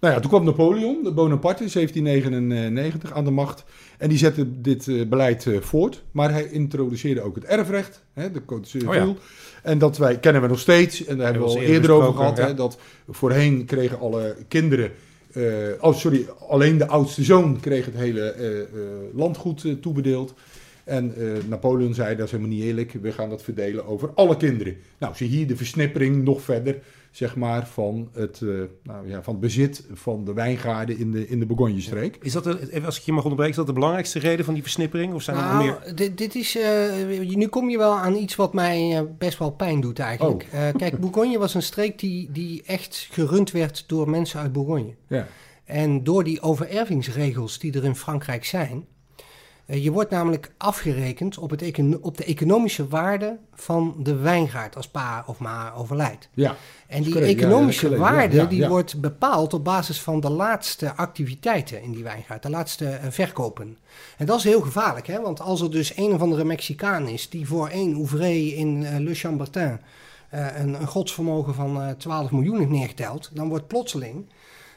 Nou ja, toen kwam Napoleon, de Bonaparte, in 1799 aan de macht. En die zette dit eh, beleid eh, voort. Maar hij introduceerde ook het erfrecht, hè, de Code Civil. Oh ja. En dat wij, kennen we nog steeds, en daar hebben we al eerder over gehad. Hè, dat voorheen kregen alle kinderen, eh, oh sorry, alleen de oudste zoon kreeg het hele eh, eh, landgoed toebedeeld. En eh, Napoleon zei, dat is helemaal niet eerlijk, we gaan dat verdelen over alle kinderen. Nou, zie hier de versnippering nog verder, zeg maar, van het, eh, nou, ja, van het bezit van de wijngaarden in de, in de Bourgogne-streek. Is dat, de- even als ik je mag onderbreken, is dat de belangrijkste reden van die versnippering? Of zijn er nog Nou, meer? dit, dit is, eh, nu kom je wel aan iets wat mij eh, best wel pijn doet eigenlijk. Oh. Eh, kijk, Bourgogne was een streek die, die echt gerund werd door mensen uit Bourgogne. Ja. En door die overervingsregels die er in Frankrijk zijn, je wordt namelijk afgerekend op, het op de economische waarde van de wijngaard als pa of ma overlijdt. Ja, En die Correct, economische ja, waarde Ja, die wordt bepaald op basis van de laatste activiteiten in die wijngaard, de laatste eh, verkopen. En dat is heel gevaarlijk, hè? want als er dus een of andere Mexicaan is die voor één ouvré in eh, Le Chambertin eh, een, een godsvermogen van eh 12 miljoen heeft neergeteld, dan wordt plotseling, eh,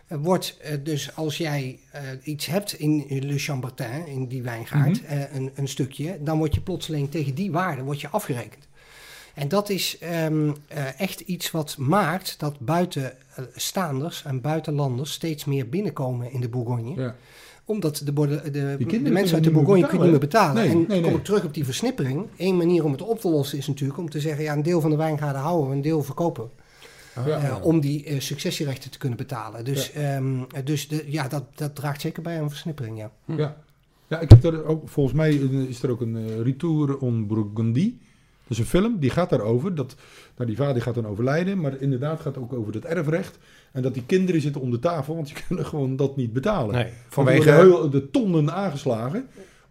wordt eh, dus als jij eh, iets hebt in Le Chambertin, in die wijngaard, Mhm. eh, een, een stukje, dan word je plotseling tegen die waarde wordt je afgerekend. En dat is ehm, eh, echt iets wat maakt dat buitenstaanders en buitenlanders steeds meer binnenkomen in de Bourgogne. ja. Omdat de, de, mensen uit de Bourgogne kunnen niet meer betalen. Nee, en nee, kom nee. ik terug op die versnippering. Eén manier om het op te lossen is natuurlijk om te zeggen... ja, een deel van de wijngaarden houden we, een deel verkopen. Ja. Eh, om die eh, successierechten te kunnen betalen. Dus, ehm, dus de, ja, dat, dat draagt zeker bij aan een versnippering, ja. Ja. ja, ik heb er ook, volgens mij is er ook een eh, Retour on Burgundy. Dat is een film, die gaat daarover. Dat, nou, die vader gaat dan overlijden, maar inderdaad gaat het ook over het erfrecht. En dat die kinderen zitten om de tafel, want die [LAUGHS] kunnen gewoon dat niet betalen. Nee, vanwege... heel, de tonnen aangeslagen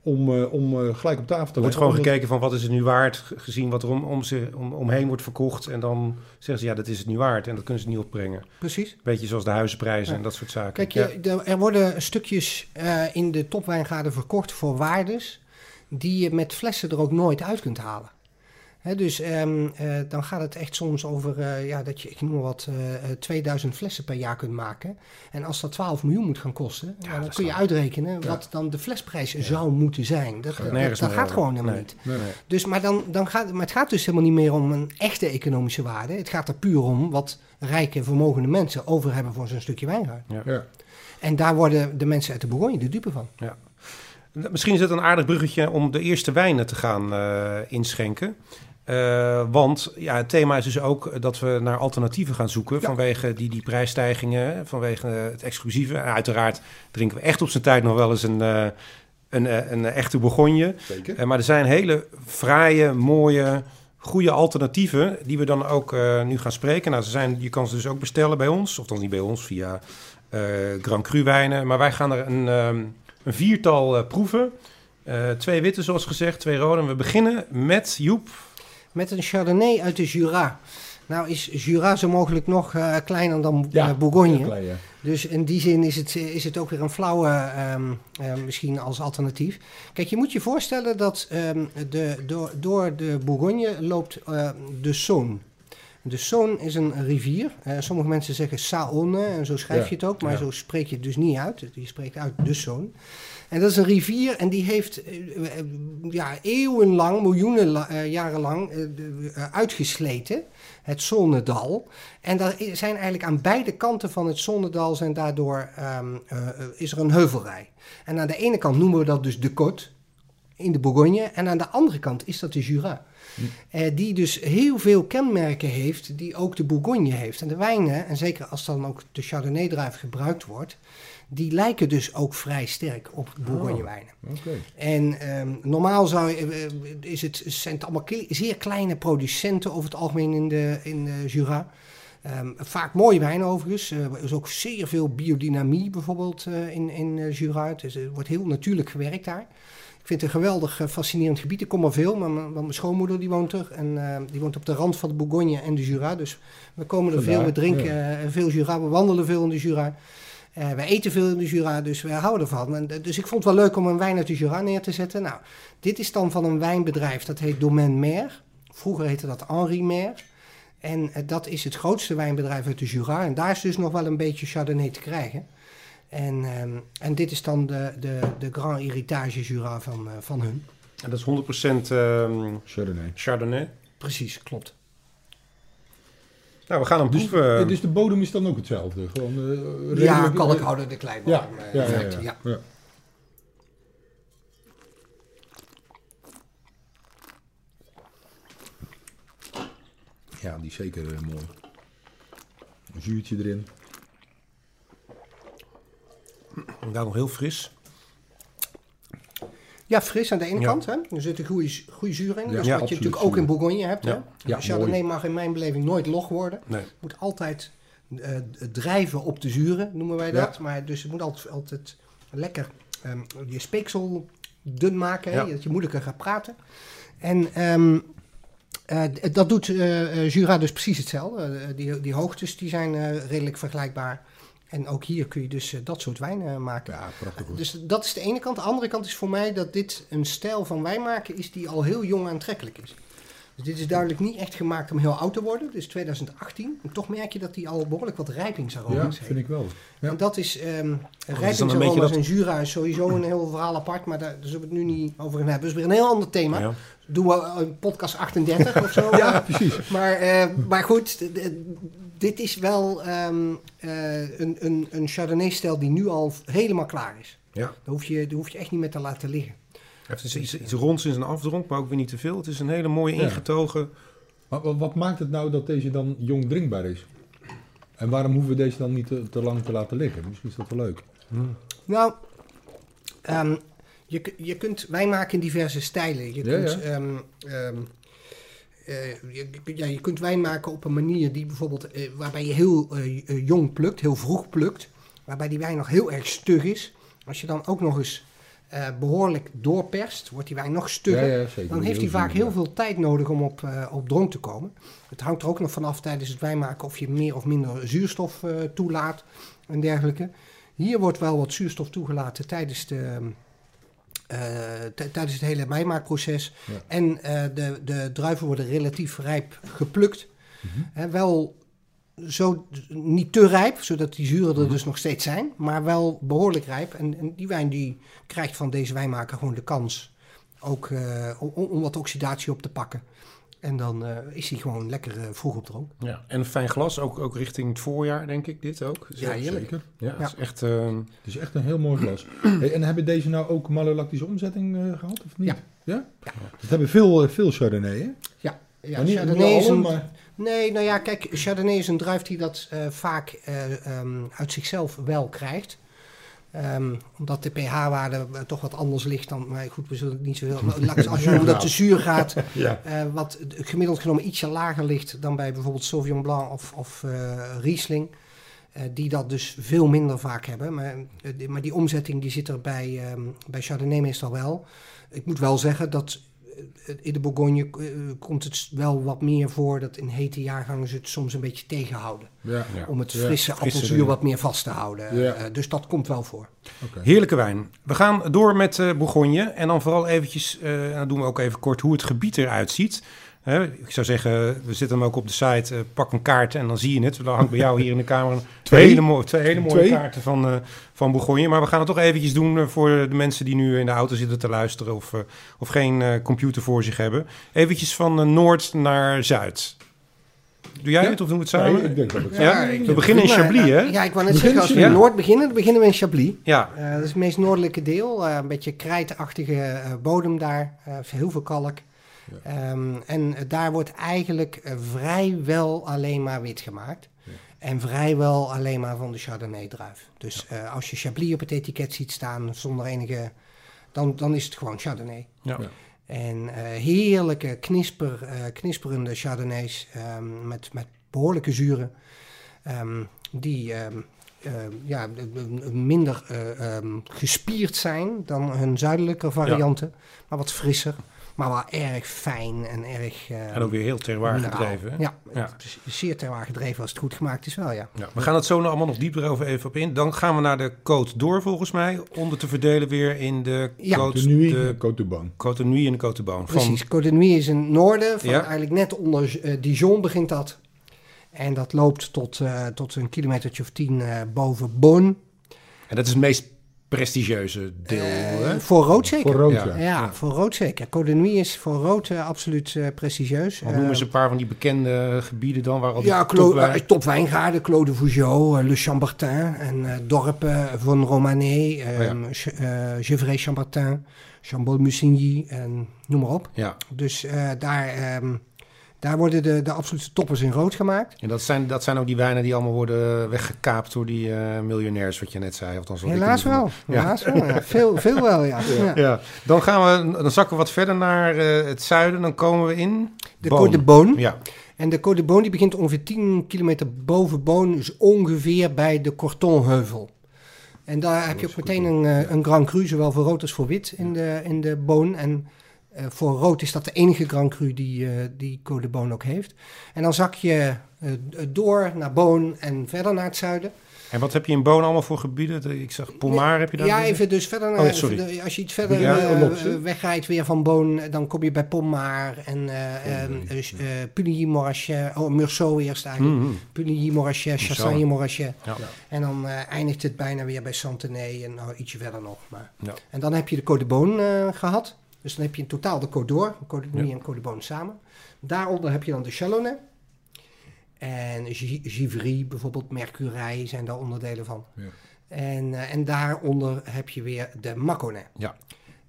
om, eh, om eh, gelijk op tafel te Er wordt leggen. gewoon Omdat- gekeken van wat is het nu waard, ge- gezien wat er om, om ze, om, omheen wordt verkocht. En dan zeggen ze ja, dat is het niet waard en dat kunnen ze niet opbrengen. Precies. Beetje zoals de huizenprijzen Ja. en dat soort zaken. Kijk, Ja. je, de- er worden stukjes eh, in de topwijngaarden verkocht voor waardes... die je met flessen er ook nooit uit kunt halen. Hè, dus ehm, eh, dan gaat het echt soms over eh, ja, dat je, ik noem maar wat, eh, eh, 2000 flessen per jaar kunt maken. En als dat 12 miljoen moet gaan kosten, ja, dan kun je uitrekenen wat dan de flesprijs zou moeten zijn. Dat, gaat gewoon helemaal Nee. niet. Nee, nee. Dus, maar, dan, dan gaat, maar het gaat dus helemaal niet meer om een echte economische waarde. Het gaat er puur om wat rijke, vermogende mensen over hebben voor zo'n stukje wijngaard. Ja. En daar worden de mensen uit de Bourgogne de dupe van. Misschien is het een aardig bruggetje om de eerste wijnen te gaan eh, inschenken. Eh, want ja, het thema is dus ook dat we naar alternatieven gaan zoeken vanwege die, die prijsstijgingen, vanwege het exclusieve. En uiteraard drinken we echt op zijn tijd nog wel eens een, eh, een, eh, een echte. Zeker. Eh, maar er zijn hele fraaie, mooie, goede alternatieven die we dan ook eh, nu gaan spreken. Nou, ze zijn, je kan ze dus ook bestellen bij ons, of dan niet bij ons, via eh, Grand Cru wijnen. Maar wij gaan er een, ehm, een viertal eh, proeven. Eh, twee witte, zoals gezegd, twee rode. En we beginnen met Joep. Met een Chardonnay uit de Jura. Nou is Jura zo mogelijk nog eh, kleiner dan Ja, eh, Bourgogne. Klein, ja. Dus in die zin is het, is het ook weer een flauwe, ehm, eh, misschien als alternatief. Kijk, je moet je voorstellen dat ehm, de, door, door de Bourgogne loopt eh, de Saône. De Saône is een rivier. Eh, sommige mensen zeggen Saône en zo schrijf Ja, je het ook, maar zo spreek je het dus niet uit. Je spreekt uit de Saône. En dat is een rivier en die heeft eh, eh, ja, eeuwenlang, miljoenen la- eh, jaren lang uitgesleten. Het Zonnedal. En daar zijn eigenlijk aan beide kanten van het Zonnedal zijn daardoor ehm, eh, eh, is er een heuvelrij. En aan de ene kant noemen we dat dus de Côte in de Bourgogne. En aan de andere kant is dat de Jura. Eh, die dus heel veel kenmerken heeft die ook de Bourgogne heeft. En de wijnen, en zeker als dan ook de Chardonnay-druif gebruikt wordt, die lijken dus ook vrij sterk op Bourgogne-wijnen. Oké. En ehm, normaal zou, eh, is het, zijn het allemaal zeer kleine producenten over het algemeen in de, in de Jura. Ehm, vaak mooie wijnen overigens. Eh, er is ook zeer veel biodynamie bijvoorbeeld eh, in, in eh, Jura. Het is, er wordt heel natuurlijk gewerkt daar. Ik vind het een geweldig fascinerend gebied. Ik kom er veel, maar mijn, schoonmoeder die woont er. En eh, die woont op de rand van de Bourgogne en de Jura. Dus we komen er veel, we drinken veel Jura. We wandelen veel in de Jura. Eh wij eten veel in de Jura, dus we houden ervan. En, eh, dus ik vond het wel leuk om een wijn uit de Jura neer te zetten. Nou, dit is dan van een wijnbedrijf, dat heet Domaine Mer. Vroeger heette dat Henri Mer. En eh, dat is het grootste wijnbedrijf uit de Jura. En daar is dus nog wel een beetje Chardonnay te krijgen. En, ehm, en dit is dan de, de, de Grand Héritage Jura van, eh, van hun. En dat is 100% ehm, Chardonnay. Chardonnay. Precies, klopt. Nou, we gaan een Dus, proeven. eh, dus de bodem is dan ook hetzelfde? Gewoon, eh, Ja, redelijk- kalkhouder de klein. Ja, eh, ja, ja, ja, ja. ja. Ja, die is zeker eh, mooi. Een zuurtje erin. Inderdaad nog heel fris. Ja, fris aan de ene kant. Hè? Er zit een goede, goede zuur in. Dus wat je natuurlijk ook in Bourgogne hebt. Hè? Chardonnay mooi. mag in mijn beleving nooit log worden. Nee. Moet altijd eh, drijven op de zuren, noemen wij dat. Maar dus het moet altijd, altijd lekker ehm, je speeksel dun maken. Hè? Dat je moeilijker gaat praten. En ehm, eh, dat doet eh, Jura dus precies hetzelfde. Die, die hoogtes die zijn redelijk vergelijkbaar. En ook hier kun je dus eh, dat soort wijn eh, maken. Ja, prachtig hoor. Dus dat is de ene kant. De andere kant is voor mij dat dit een stijl van wijn maken is die al heel jong aantrekkelijk is. Dus dit is duidelijk niet echt gemaakt om heel oud te worden. Is 2018. En toch merk je dat die al behoorlijk wat Ja, rijpingsaroma's heeft. vind ik wel. Ja. En dat is, een rijpingsaroma's dat- en Jura is sowieso een heel verhaal apart. Maar daar, daar zullen we het nu niet over gaan hebben. Is weer een heel ander thema. Ja. Doen we een podcast 38 of zo. [LAUGHS] Ja, Eh, precies. maar, eh, maar goed, dit is wel ehm, eh, een, een, een Chardonnay-stijl die nu al helemaal klaar is. Ja. Daar hoef, je, daar hoef je echt niet meer te laten liggen. Het is iets, iets ronds in zijn afdronk, maar ook weer niet te veel. Het is een hele mooie Ja. ingetogen. Maar wat, wat maakt het nou dat deze dan jong drinkbaar is? En waarom hoeven we deze dan niet te, te lang te laten liggen? Misschien is dat wel leuk. Nou, ehm, je, je kunt wijn maken in diverse stijlen. Je Ja, kunt, ja. ehm, ehm, eh, je, ja, je kunt wijn maken op een manier die bijvoorbeeld, eh, waarbij je heel eh, eh, jong plukt, heel vroeg plukt. Waarbij die wijn nog heel erg stug is. Als je dan ook nog eens eh, behoorlijk doorperst, wordt die wijn nog stugger. Ja, ja, zeker. Dan heeft hij vaak heel veel tijd nodig om op, eh, op dronk te komen. Het hangt er ook nog vanaf tijdens het wijnmaken of je meer of minder zuurstof eh, toelaat en dergelijke. Hier wordt wel wat zuurstof toegelaten tijdens, de, eh, t- tijdens het hele wijnmaakproces. Ja. En eh, de, de druiven worden relatief rijp geplukt. Mhm. Wel zo, niet te rijp, zodat die zuren er dus nog steeds zijn, maar wel behoorlijk rijp. En, en die wijn die krijgt van deze wijnmaker gewoon de kans ook eh, om, om wat oxidatie op te pakken. En dan eh, is hij gewoon lekker eh, vroeg op dronk. Ja. En een fijn glas, ook, ook richting het voorjaar, denk ik, dit ook. Ja, heerlijk. Zeker. Ja, het is echt... ehm, Het is echt een heel mooi glas. [CLEARS THROAT] Hey, en hebben deze nou ook malolactische omzetting eh, gehad of niet? Ja. Ja? Dat hebben veel, veel Chardonnay, hè? Ja, ja Maar niet, Chardonnay is alle, een, maar... Nee, nou ja, kijk, Chardonnay is een druif die dat eh, vaak eh, ehm, uit zichzelf wel krijgt. Ehm, omdat de pH-waarde toch wat anders ligt dan, maar goed, we zullen het niet zoveel. [LAUGHS] laat ik het zeggen, omdat de zuurgraad [LAUGHS] Ja. eh, wat gemiddeld genomen ietsje lager ligt dan bij bijvoorbeeld Sauvignon Blanc of, of eh, Riesling. eh, die dat dus veel minder vaak hebben. Maar, die- maar die omzetting die zit er bij, ehm, bij Chardonnay meestal wel. Ik moet wel zeggen dat in de Bourgogne eh, komt het wel wat meer voor dat in hete jaargangen ze het soms een beetje tegenhouden. Ja. Ja. Om het Ja, frisse appelzuur dingen. wat meer vast te houden. Ja. Eh, dus dat komt wel voor. Oké. Heerlijke wijn. We gaan door met eh Bourgogne. En dan vooral eventjes, eh, en dan doen we ook even kort hoe het gebied eruit ziet. Hè, ik zou zeggen, we zitten hem ook op de site. eh, pak een kaart en dan zie je het. Er hangt bij jou hier in de kamer Twee? hele, mooie, twee hele mooie Twee? kaarten van, eh, van Bourgogne. Maar we gaan het toch eventjes doen eh, voor de mensen die nu in de auto zitten te luisteren... of, eh, of geen eh, computer voor zich hebben. Eventjes van noord naar zuid. Doe jij Ja. het of doen we het Nee, samen? ik denk dat het Ja, ik we beginnen in. Chablis, hè? Ja, ik wou net zeggen, als we in? Noord beginnen, dan beginnen we in Chablis. Ja, Eh, dat is het meest noordelijke deel. eh, een beetje krijtachtige eh, bodem daar. eh, heel veel kalk. Ehm, en daar wordt eigenlijk eh, vrijwel alleen maar wit gemaakt. En vrijwel alleen maar van de Chardonnay-druif. Dus eh, als je Chablis op het etiket ziet staan zonder enige... Dan, dan is het gewoon Chardonnay. ja. Ja. En eh, heerlijke, knisper, eh, knisperende Chardonnays ehm, met, met behoorlijke zuren. ehm, die ja, minder eh, ehm, gespierd zijn dan hun zuidelijke varianten. Maar wat frisser. Maar wel erg fijn en erg... eh, en ook weer heel terroir mineraal. gedreven. hè? Ja, Ja. het is zeer terroir gedreven als het goed gemaakt is wel, ja. Ja, we gaan het zo nog allemaal nog dieper over even op in. Dan gaan we naar de Côte d'Or volgens mij. Onder te verdelen weer in de Ja. Côte De Nuit, de Côte de. Côte en de Côte de. Van, Precies, Côte de is in het noorden, van Ja. eigenlijk net onder eh, Dijon begint dat. En dat loopt tot, eh, tot een kilometertje of tien eh, boven Beaune. en dat is het meest prestigieuze deel. Eh, hè? voor rood zeker. Voor rood, Ja. ja. Ja, voor rood zeker. Nuit is voor rood eh, absoluut eh, prestigieus. Wat noemen ze een paar van die bekende gebieden dan? Waar al die ja, topwijn- topwijngaarden, Clos de Vougeot, Le Chambertin en eh, dorpen van Romanée, Oh ja. um, Gevrey-Chambertin, Chambol-Musigny en noem maar op. Ja, Dus eh, daar, ehm, daar worden de, de absolute toppers in rood gemaakt. en dat zijn, dat zijn ook die wijnen die allemaal worden weggekaapt door die eh, miljonairs, wat je net zei. Althans, wat ik Helaas wel. Ja. Helaas wel. Ja. Veel, veel wel, [LAUGHS] ja. ja. Ja, dan gaan we, dan zakken we wat verder naar eh, het zuiden. Dan komen we in De. Côte de Beaune. Ja, En de Côte de Beaune die begint ongeveer 10 kilometer boven Beaune, dus ongeveer bij de Cortonheuvel. En daar heb je ook goed, meteen een, eh, een Grand Cru, zowel voor rood als voor wit in de, in de Beaune. En voor rood is dat de enige Grand Cru die, eh die Côte de Beaune ook heeft. En dan zak je eh, door naar Beaune en verder naar het zuiden. en wat heb je in Beaune allemaal voor gebieden? Ik zag Pomar, heb je daar? Ja, even dus verder naar, Oh, sorry. als je iets verder Ja, eh, eh, wegrijdt weer van Boon, eh, dan kom je bij Pommar en eh eh, eh, eh, Puligny Morachet, oh Meursault eerst eigenlijk. Mhm. Puligny Morachet, Chassagne Morachet. Ja. En dan eh, eindigt het bijna weer bij Santenay en nou, ietsje verder nog. Maar. Ja. En dan heb je de Côte de eh, gehad. Dus dan heb je in totaal de Côte d'Or, Côte de Nuit Ja. en Côte de Beaune samen. Daaronder heb je dan de Chalonnais. En Gi- Givry, bijvoorbeeld Mercurij, zijn daar onderdelen van. Ja. En, eh, en daaronder heb je weer de Mâconnais. Ja.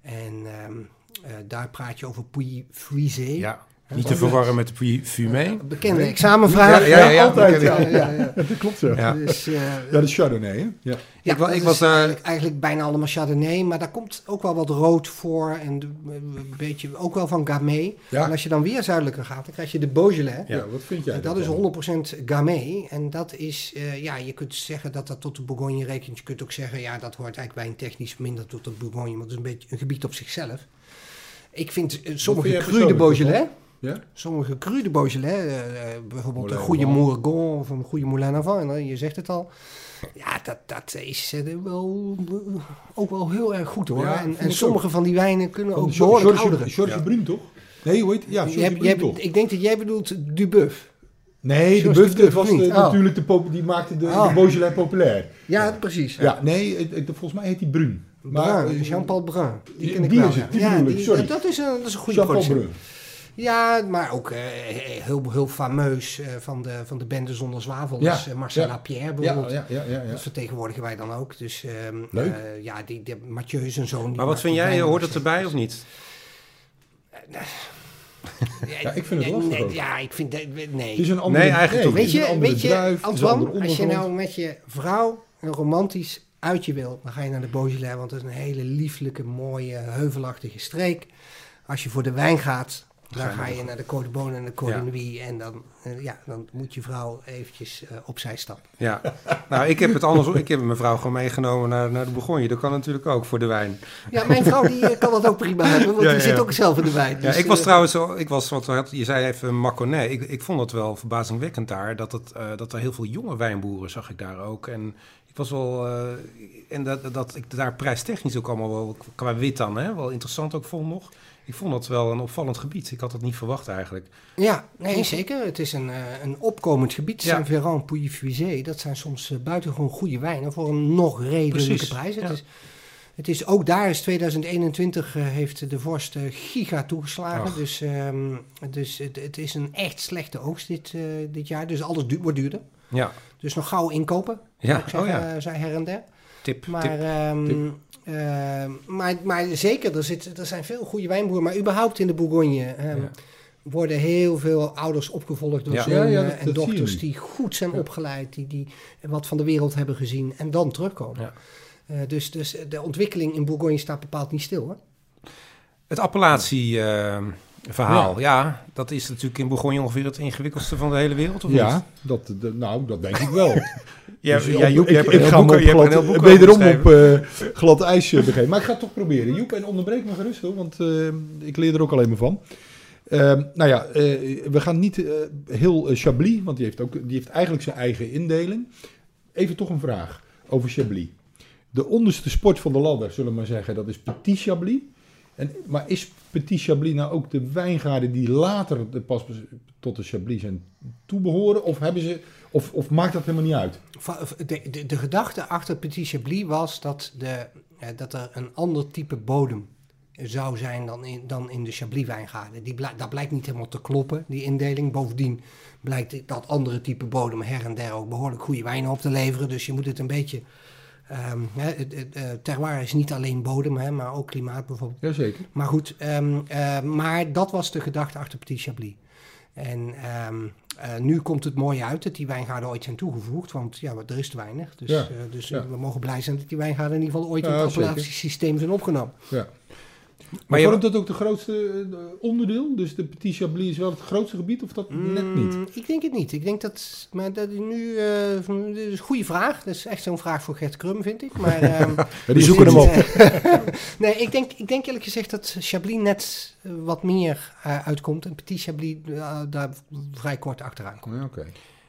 En ehm, eh, daar praat je over Puy Frisé. Ja, niet te verwarren met de Fumé. Bekende examenvraag. Ja, ja, ja, ja, altijd. ja, Ja. [LAUGHS] Dat klopt zo. Ja. Dus, eh, Ja, de Chardonnay, hè? Ja. ja, Ik wa- dat ik is was daar- eigenlijk, eigenlijk bijna allemaal Chardonnay, maar daar komt ook wel wat rood voor en een beetje ook wel van Gamay. Ja. En als je dan weer zuidelijker gaat, dan krijg je de Beaujolais. Ja, wat vind jij En dat is daarvan? 100% Gamay. En dat is, eh, ja, je kunt zeggen dat dat tot de Bourgogne rekent. Je kunt ook zeggen, ja, dat hoort eigenlijk wijntechnisch minder tot de Bourgogne, want het is een beetje een gebied op zichzelf. Ik vind eh, sommige cru de Beaujolais, Ja? sommige cru de Beaujolais, eh, eh, bijvoorbeeld Moulin een goede. Mourgon of een goede Moulin Avant, en, je zegt het al. Ja, dat, dat is eh, wel, ook wel heel erg goed hoor. Ja, en en sommige van die wijnen kunnen Van ook behoorlijk George, ouderen. George Ja. Brun, toch? Nee, hoe heet Ja, Je George hebt- Brun, je hebt- toch? ik denk dat jij bedoelt Dubuff. Nee, de George Buff de Buff was niet. de- Oh. natuurlijk de pop, die maakte de, Oh. de Beaujolais populair. Ja, precies. Ja, nee, het- het- volgens mij heet die Brun. Maar, Brun, Jean-Paul Brun. Die die- ken ik die wel. is het, ja. die Ja, bedoel ik, die- sorry. Dat is een, dat is een goede Jean-Paul. Brun. Ja, maar ook eh, heel, heel fameus eh, van, de, van de bende Zonder Zwavel. Ja, is eh, Marcel ja. Lapierre bijvoorbeeld. ja, ja, ja. ja. Dat vertegenwoordigen wij dan ook. Dus ehm, Leuk. eh, ja, die, die Mathieu is een zoon. Maar wat vind jij? Hoort het erbij of niet? [LAUGHS] Ja, ik vind het lastig nee, ook. Ja, ik vind. Nee. Het is een andere, Nee, eigenlijk toch Weet je, andere weet je druif, Antoine, andere als je nou met je vrouw een romantisch uit je wil, dan ga je naar de Beaujolais, want dat is een hele lieflijke, mooie, heuvelachtige streek. Als je voor de wijn gaat, dan Ga je naar de- Beaune en de Côte Ja. En dan, eh, ja, dan moet je vrouw eventjes eh, opzij stappen. Ja, nou ik heb het andersom. Ik heb mijn vrouw gewoon meegenomen naar, naar de Bourgogne. Dat kan natuurlijk ook voor de wijn. Ja, mijn vrouw die eh, kan dat ook prima hebben, want [LAUGHS] Ja, die ja, zit ook zelf in de wijn. Ja, Dus, ik was eh, trouwens, zo- ik was, wat je zei even Maconnais. Ik, ik vond het wel verbazingwekkend daar, dat, het, dat er heel veel jonge wijnboeren zag ik daar ook. En ik was wel, en dat, dat ik daar prijstechnisch ook allemaal wel, qua wit dan, hè, wel interessant ook vond nog. Ik vond dat wel een opvallend gebied. Ik had het niet verwacht eigenlijk. Ja, nee, zeker. Het is een, eh, een opkomend gebied. Ja. Saint-Véran, Pouilly-Fuisé, dat zijn soms eh, buitengewoon goede wijnen voor een nog redelijke prijs. Het, ja. is, het is ook daar is 2021 eh, heeft de vorst giga toegeslagen. Ach. Dus, ehm, dus het, het is een echt slechte oogst dit, dit jaar. Dus alles du wordt duurder. Ja, Dus nog gauw inkopen, ja. ik oh ja. zei her en der. Tip, Maar, tip. ehm, Tip. Ehm, maar, maar zeker, er, zit, er zijn veel goede wijnboeren. Maar überhaupt in de Bourgogne ehm, Ja. worden heel veel ouders opgevolgd door Ja. zonen Ja, ja, dat- en dochters die goed zijn Ja. opgeleid, die, die wat van de wereld hebben gezien en dan terugkomen. Ja. Eh, dus, dus de ontwikkeling in Bourgogne staat bepaald niet stil. Hoor. Het appellatieverhaal, ja. dat is natuurlijk in Bourgogne ongeveer het ingewikkeldste van de hele wereld, of niet? Ja, dat, de- nou, dat denk ik wel. [LAUGHS] Ja, Dus ja, op- Joep, je ik, hebt ik ga op er glad, boek wederom op eh, glad ijs eh, begeven. Maar ik ga het toch proberen. Joep, en onderbreek me gerust hoor, want eh, ik leer er ook alleen maar van. Ehm, nou ja, eh, we gaan niet eh, heel eh, Chablis, want die heeft, ook, die heeft eigenlijk zijn eigen indeling. Even toch een vraag over Chablis. De onderste sport van de ladder, zullen we maar zeggen, dat is Petit Chablis. En, maar is Petit Chablis nou ook de wijngaarden die later pas tot de Chablis zijn toebehoren? Of, hebben ze, of, of maakt dat helemaal niet uit? De, de, gedachte achter Petit Chablis was dat, de, eh, dat er een ander type bodem zou zijn dan in, dan in de Chablis-wijngaarden. Die blij- dat blijkt niet helemaal te kloppen, die indeling. Bovendien blijkt dat andere type bodem her en der ook behoorlijk goede wijnen op te leveren. Dus je moet het een beetje... hè, het, het, eh, terroir is niet alleen bodem, maar ook klimaat bijvoorbeeld. Jazeker. Maar goed, ehm, eh, maar dat was de gedachte achter Petit Chablis. En ehm, eh, nu komt het mooi uit dat die wijngaarden ooit zijn toegevoegd, want ja, er is te weinig. Dus, Ja, dus ja. we mogen blij zijn dat die wijngaarden in ieder geval ooit in het appellatiesysteem zijn opgenomen. Ja. Maar Maar je- vormt dat ook de grootste eh, onderdeel? Dus de Petit Chablis is wel het grootste gebied of dat net niet? Mm, Ik denk het niet. Ik denk dat, maar dat nu, eh, dit is een goede vraag. Dat is echt zo'n vraag voor Gert Krum, vind ik. Maar, [LAUGHS] ehm, die zoeken hem op. [LAUGHS] nee, ik denk, ik denk eerlijk gezegd dat Chablis net eh, wat meer eh, uitkomt. En Petit Chablis eh, daar vrij kort achteraan komt. Ja, oké.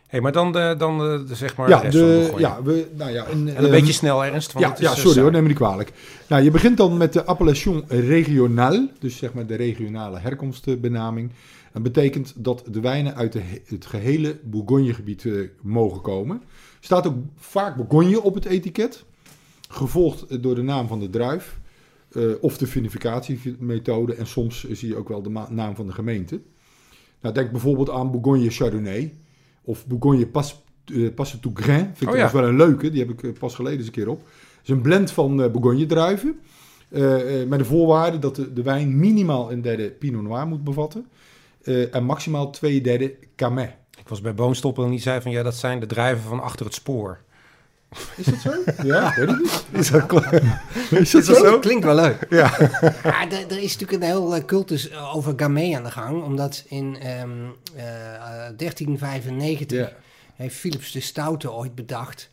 Hey, maar dan, de, dan de, de, zeg maar Ja, de rest de, ja, we, nou ja, en, En een ehm, beetje snel, Ernst. Want Ja, het is, ja, eh, sorry hoor, neem me niet kwalijk. Nou, je begint dan met de appellation régionale, dus zeg maar de regionale herkomstbenaming. Dat betekent dat de wijnen uit de het gehele Bourgogne-gebied eh, mogen komen. Staat ook vaak Bourgogne op het etiket, gevolgd eh, door de naam van de druif of de vinificatiemethode. En soms zie je ook wel de naam van de gemeente. Nou, denk bijvoorbeeld aan Bourgogne Chardonnay of Bourgogne Pas, eh, Passe tout Grain. Vind ik Oh, wel een leuke, die heb ik eh, pas geleden eens een keer op. Het is een blend van eh, Bourgogne druiven. met de voorwaarde dat de, de wijn minimaal een derde Pinot Noir moet bevatten. en maximaal twee derde Camet. Ik was bij Boonstoppel en die zei van ja, dat zijn de drijven van achter het spoor. Is dat zo? ja, [LAUGHS] weet ik niet. Is dat, [LAUGHS] Is dat Klinkt, klinkt wel leuk. [LAUGHS] Ja. Ja, er, er is natuurlijk een heel eh, cultus eh, over Gamay aan de gang. Omdat in ehm, eh, eh, 1395 Ja. heeft Philips de Stoute ooit bedacht...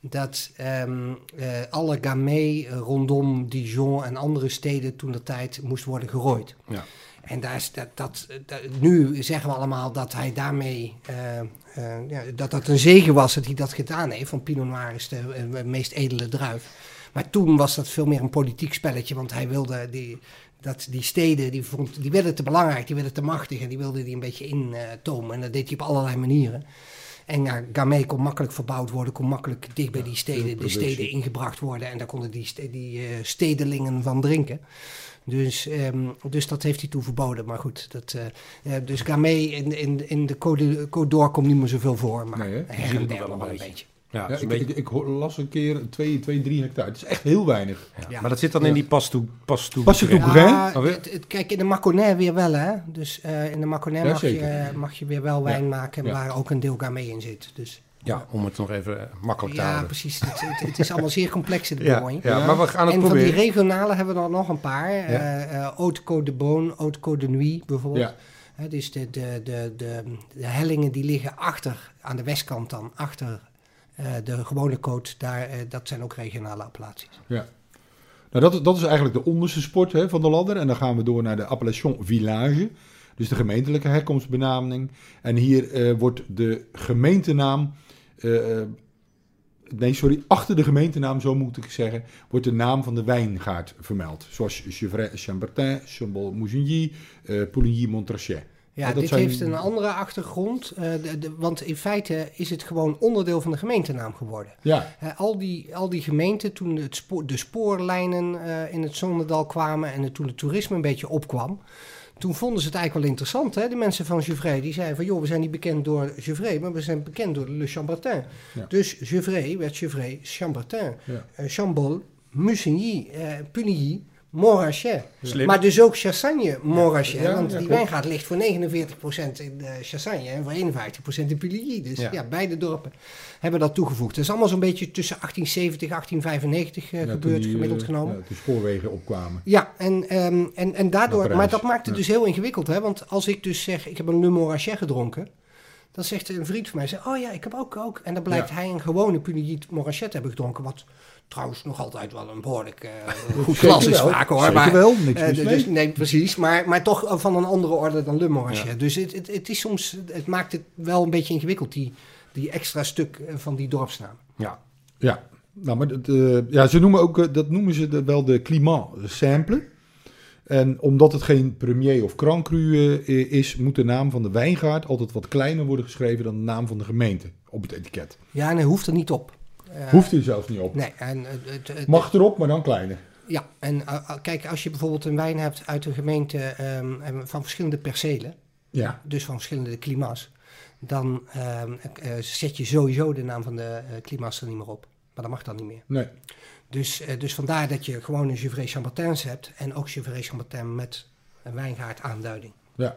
dat ehm, eh, alle Gamay eh, rondom Dijon en andere steden toen de tijd moest worden gerooid. Ja. En daar is dat, dat, dat- nu zeggen we allemaal dat hij daarmee, eh, eh, ja, dat dat een zegen was dat hij dat gedaan heeft. Want Pinot Noir is de eh, meest edele druif. Maar toen was dat veel meer een politiek spelletje, want hij wilde die, dat die steden, die, vond, die werden te belangrijk, die werden te machtig en die wilde die een beetje intomen. en dat deed hij op allerlei manieren. En ja, Gamay kon makkelijk verbouwd worden, kon makkelijk dicht bij die steden, de steden ingebracht worden. En daar konden die, die eh, stedelingen van drinken. Dus, ehm, dus dat heeft hij toen verboden. Maar goed, dat, eh, eh, dus Gamay in, in, in de Code, Code d'Or komt niet meer zoveel voor. Maar Nee, hè? Je her en der nog wel een beetje. beetje. Ja, ik, beetje- ik, las een keer 2, 2, 3 hectare. Het is echt heel weinig. ja. ja. Maar dat zit dan in die pas toe. Pas toe. Pas je toe- Ja. Bourgogne? Weer? het- het- kijk, in de Maconnais weer wel, hè. Dus eh, in de Maconnais Ja, mag, je, mag je weer wel wijn maken Ja. waar ook een deel Gamay in zit. Dus Ja, Ja, om het nog even eh, makkelijk te Ja, houden. precies. Het, het, het is allemaal zeer complex in de [LAUGHS] Ja, ja, maar we gaan het en van die proberen. regionale hebben we er nog een paar. Haute Côte de Beaune, Haute Côte de Nuit bijvoorbeeld. Ja. Hè, dus de, de, de, de, de hellingen die liggen achter, aan de westkant dan, achter de gewone coat, daar, dat zijn ook regionale appellaties. Ja. Nou, dat, dat is eigenlijk de onderste sport hè, van de ladder. En dan gaan we door naar de appellation village. Dus de gemeentelijke herkomstbenaming. En hier wordt de gemeentenaam... eh, eh, nee, sorry, achter de gemeentenaam, zo moet ik zeggen... wordt de naam van de wijngaard vermeld. Zoals Gevrey, Chambertin, Chambol, Mougigny, eh Pouligny, Montrachet. Ja, dit zijn- heeft een andere achtergrond, eh, de, de- want in feite is het gewoon onderdeel van de gemeentenaam geworden. Ja, Eh, al, die, al die gemeenten, toen het spoor, de spoorlijnen eh, in het Zonnedal kwamen en het, toen het toerisme een beetje opkwam, toen vonden ze het eigenlijk wel interessant. Hè? De mensen van Gevrey, die zeiden van joh, we zijn niet bekend door Gevrey, maar we zijn bekend door Le Chambertin. Ja. Dus Gevrey werd Gevrey Chambertin. Ja. Eh, Chambol, Musigny, eh Puligny, Montrachet. Slim. Maar dus ook Chassagne Montrachet. Ja, want ja, die klopt. wijngaard ligt voor 49% in eh Chassagne en voor 51% in Puligny. Dus Ja. ja. beide dorpen hebben dat toegevoegd. Het is allemaal zo'n beetje tussen 1870 en 1895 eh, ja, toen gebeurd, die, gemiddeld eh, genomen. ja, toen spoorwegen opkwamen. Ja, en, ehm, en, en daardoor, maar dat maakt het dus heel ingewikkeld. Hè? Want als ik dus zeg, ik heb een Le Montrachet gedronken. Dan zegt een vriend van mij, zegt, oh ja, ik heb ook ook. En dan blijkt hij een gewone Puligny Montrachet te hebben gedronken. Wat trouwens nog altijd wel een behoorlijk eh, [LAUGHS] goed glas is vaak hoor. Zeker maar, wel, niks eh, dus- nee, precies. Maar, maar toch van een andere orde dan Montrachet. Dus het, het, het is soms, het maakt het wel een beetje ingewikkeld, die, die extra stuk eh, van die dorpsnaam. Ja. Ja, nou, maar dat, ja, ze noemen ook, dat noemen ze de- wel de climat simple. En omdat het geen premier of grand cru eh, is, moet de naam van de wijngaard altijd wat kleiner worden geschreven dan de naam van de gemeente op het etiket. Ja, en hij hoeft er niet op. Eh, Hoeft er zelfs niet op. Nee, en het, het, Mag erop, maar dan kleiner. Ja, en eh, eh, kijk, als je bijvoorbeeld een wijn hebt uit een gemeente ehm, van verschillende percelen, Ja, dus van verschillende klimats, dan ehm, eh, zet je sowieso de naam van de eh klimats er niet meer op. Maar dat mag dan niet meer. nee. Dus, eh, dus vandaar dat je gewoon een Gevrey Chambertins hebt en ook Gevrey Chambertin met een wijngaard aanduiding. Ja.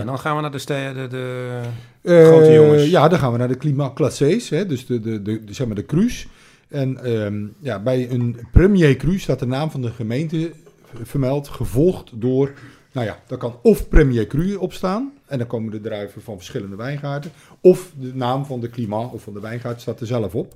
En dan gaan we naar de, de, de Eh, Grote jongens. Ja, dan gaan we naar de climat classés, hè, dus de, de, de, zeg maar de cru's. En ehm, ja, bij een premier cru staat de naam van de gemeente vermeld, gevolgd door, nou ja, daar kan of premier cru op staan, en dan komen de druiven van verschillende wijngaarden, of de naam van de climat of van de wijngaard staat er zelf op.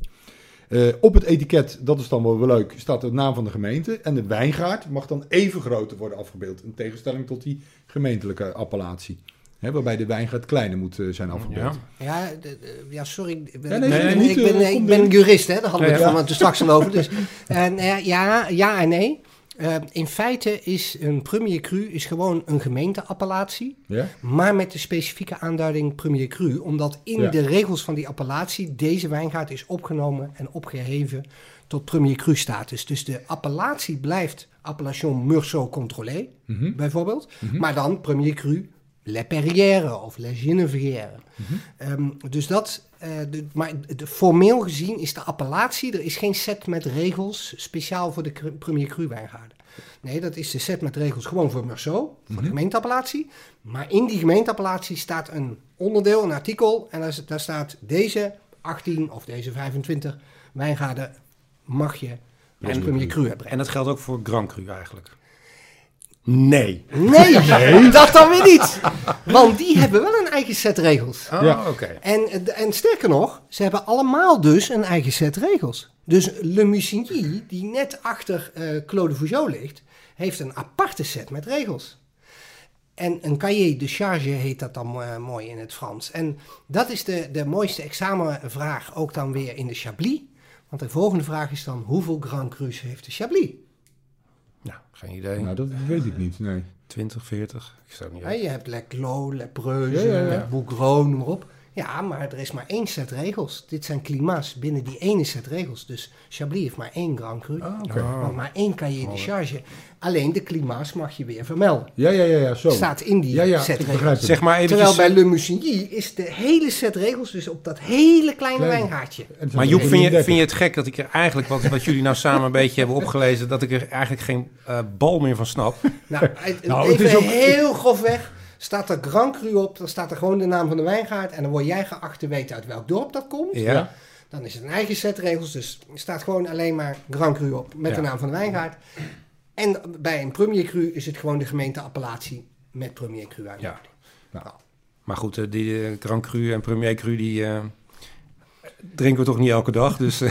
Eh, op het etiket, dat is dan wel, leuk, staat de naam van de gemeente. En de wijngaard mag dan even groter worden afgebeeld. In tegenstelling tot die gemeentelijke appellatie. Hè, waarbij de wijngaard kleiner moet eh, zijn afgebeeld. Ja. Ja, de- de- ja sorry. Ik ben, Ja, nee, ik ben- nee, ik niet, ben, eh, ik ben jurist, hè? daar hadden we Ja, het ja. van toen straks al over. Dus, [LAUGHS] en, ja, ja en nee. Eh, in feite is een premier cru is gewoon een gemeenteappellatie, Ja? maar met de specifieke aanduiding premier cru, omdat in Ja. de regels van die appellatie deze wijngaard is opgenomen en opgeheven tot premier cru status. Dus de appellatie blijft appellation Meursault contrôlé, Mhm. bijvoorbeeld, maar dan premier cru Le Perrière of Le Genevière. Ehm, dus dat, eh, de, maar de, formeel gezien is de appellatie, er is geen set met regels speciaal voor de cru- premier cru wijngaarden. Nee, dat is de set met regels gewoon voor Meursault, voor de gemeenteappellatie. Maar in die gemeenteappellatie staat een onderdeel, een artikel, en daar, daar staat deze 18 of deze 25 wijngaarden mag je als En- premier cru hebben. En dat geldt ook voor Grand Cru eigenlijk. Nee. Nee, dat dan weer niet. Want die hebben wel een eigen set regels. Oh, Ja. oké. En, en sterker nog, ze hebben allemaal dus een eigen set regels. Dus Le Musigny, die net achter eh Claude Vougeot ligt, heeft een aparte set met regels. En een cahier de charge heet dat dan eh, mooi in het Frans. En dat is de, de mooiste examenvraag ook dan weer in de Chablis. Want de volgende vraag is dan, hoeveel Grand Crus heeft de Chablis? Nou, geen idee. Nou, dat weet ik niet, nee. 20, 40. Ik zou het niet Ja, weten. je hebt Le Clos, Le Preuze, Ja, ja, ja. Noem maar op. Ja, maar er is maar één set regels. Dit zijn climats binnen die ene set regels. Dus Chablis heeft maar één Grand Cru. Ah. Want maar één cahier de charge. Alleen de klimats mag je weer vermelden. Ja, ja, ja, ja, zo. Staat in die ja, ja, set ik regels. Zeg maar Terwijl eventjes... bij Le Musigny is de hele set regels dus op dat hele kleine Klein. Maar Joep, vind je, 31. vind je het gek dat ik er eigenlijk, wat, wat jullie nou samen een beetje hebben opgelezen, dat ik er eigenlijk geen eh, bal meer van snap? Nou, het- Nou, het is ook- heel grofweg. Staat er Grand Cru op, dan staat er gewoon de naam van de wijngaard. En dan word jij geacht te weten uit welk dorp dat komt. Ja. Dan is het een eigen set regels. Dus er staat gewoon alleen maar Grand Cru op met de naam van de wijngaard. En bij een Premier Cru is het gewoon de gemeente appellatie met Premier Cru uit. Ja. Maar goed, eh, die eh, Grand Cru en Premier Cru, die eh, drinken we toch niet elke dag. Dus, eh,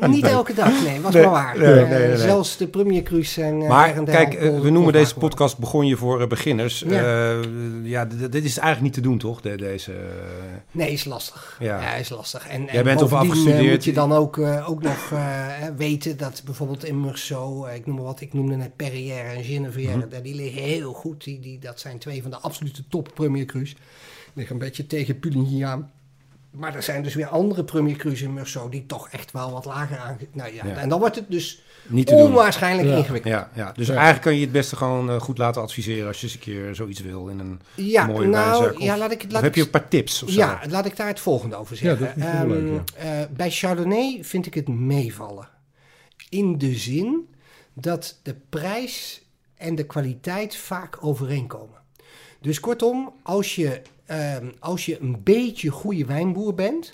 [LAUGHS] Niet elke dag, nee, was Nee, maar waar. nee, Eh, nee, nee, nee. Zelfs de Premier Cru's zijn uh, maar kijk, eh, we noemen deze podcast. Begon je voor eh, beginners. Ja. Ja, dit is eigenlijk niet te doen, toch? De- deze, eh, Nee, is lastig. Ja. Ja, is lastig. En, Jij en bent toch bovendien, eh, afgestudeerd? moet je dan ook, eh, ook nog eh, hè, weten dat bijvoorbeeld in Meursault, eh, ik noem maar wat, ik noemde net Perrière en Genevière, daar- die liggen heel goed. Die, die, dat zijn twee van de absolute top Premier Cru's. Liggen een beetje tegen Puligny aan. Maar er zijn dus weer andere Premier Cru's in die toch echt wel wat lager aan. Nou ja, Ja. en dan wordt het dus niet te doen. onwaarschijnlijk Ja. ingewikkeld. Ja, ja, dus Ja. eigenlijk kan je het beste gewoon eh, goed laten adviseren als je eens een keer zoiets wil in een Ja, mooie nou. Of, ja, laat ik, of laat heb ik je een paar tips of zo? Ja, laat ik daar het volgende over Ja, zeggen. dat leuk, Ehm, eh, bij Chardonnay vind ik het meevallen. In de zin dat de prijs en de kwaliteit vaak overeenkomen. Dus kortom, als je, ehm, als je een beetje goede wijnboer bent,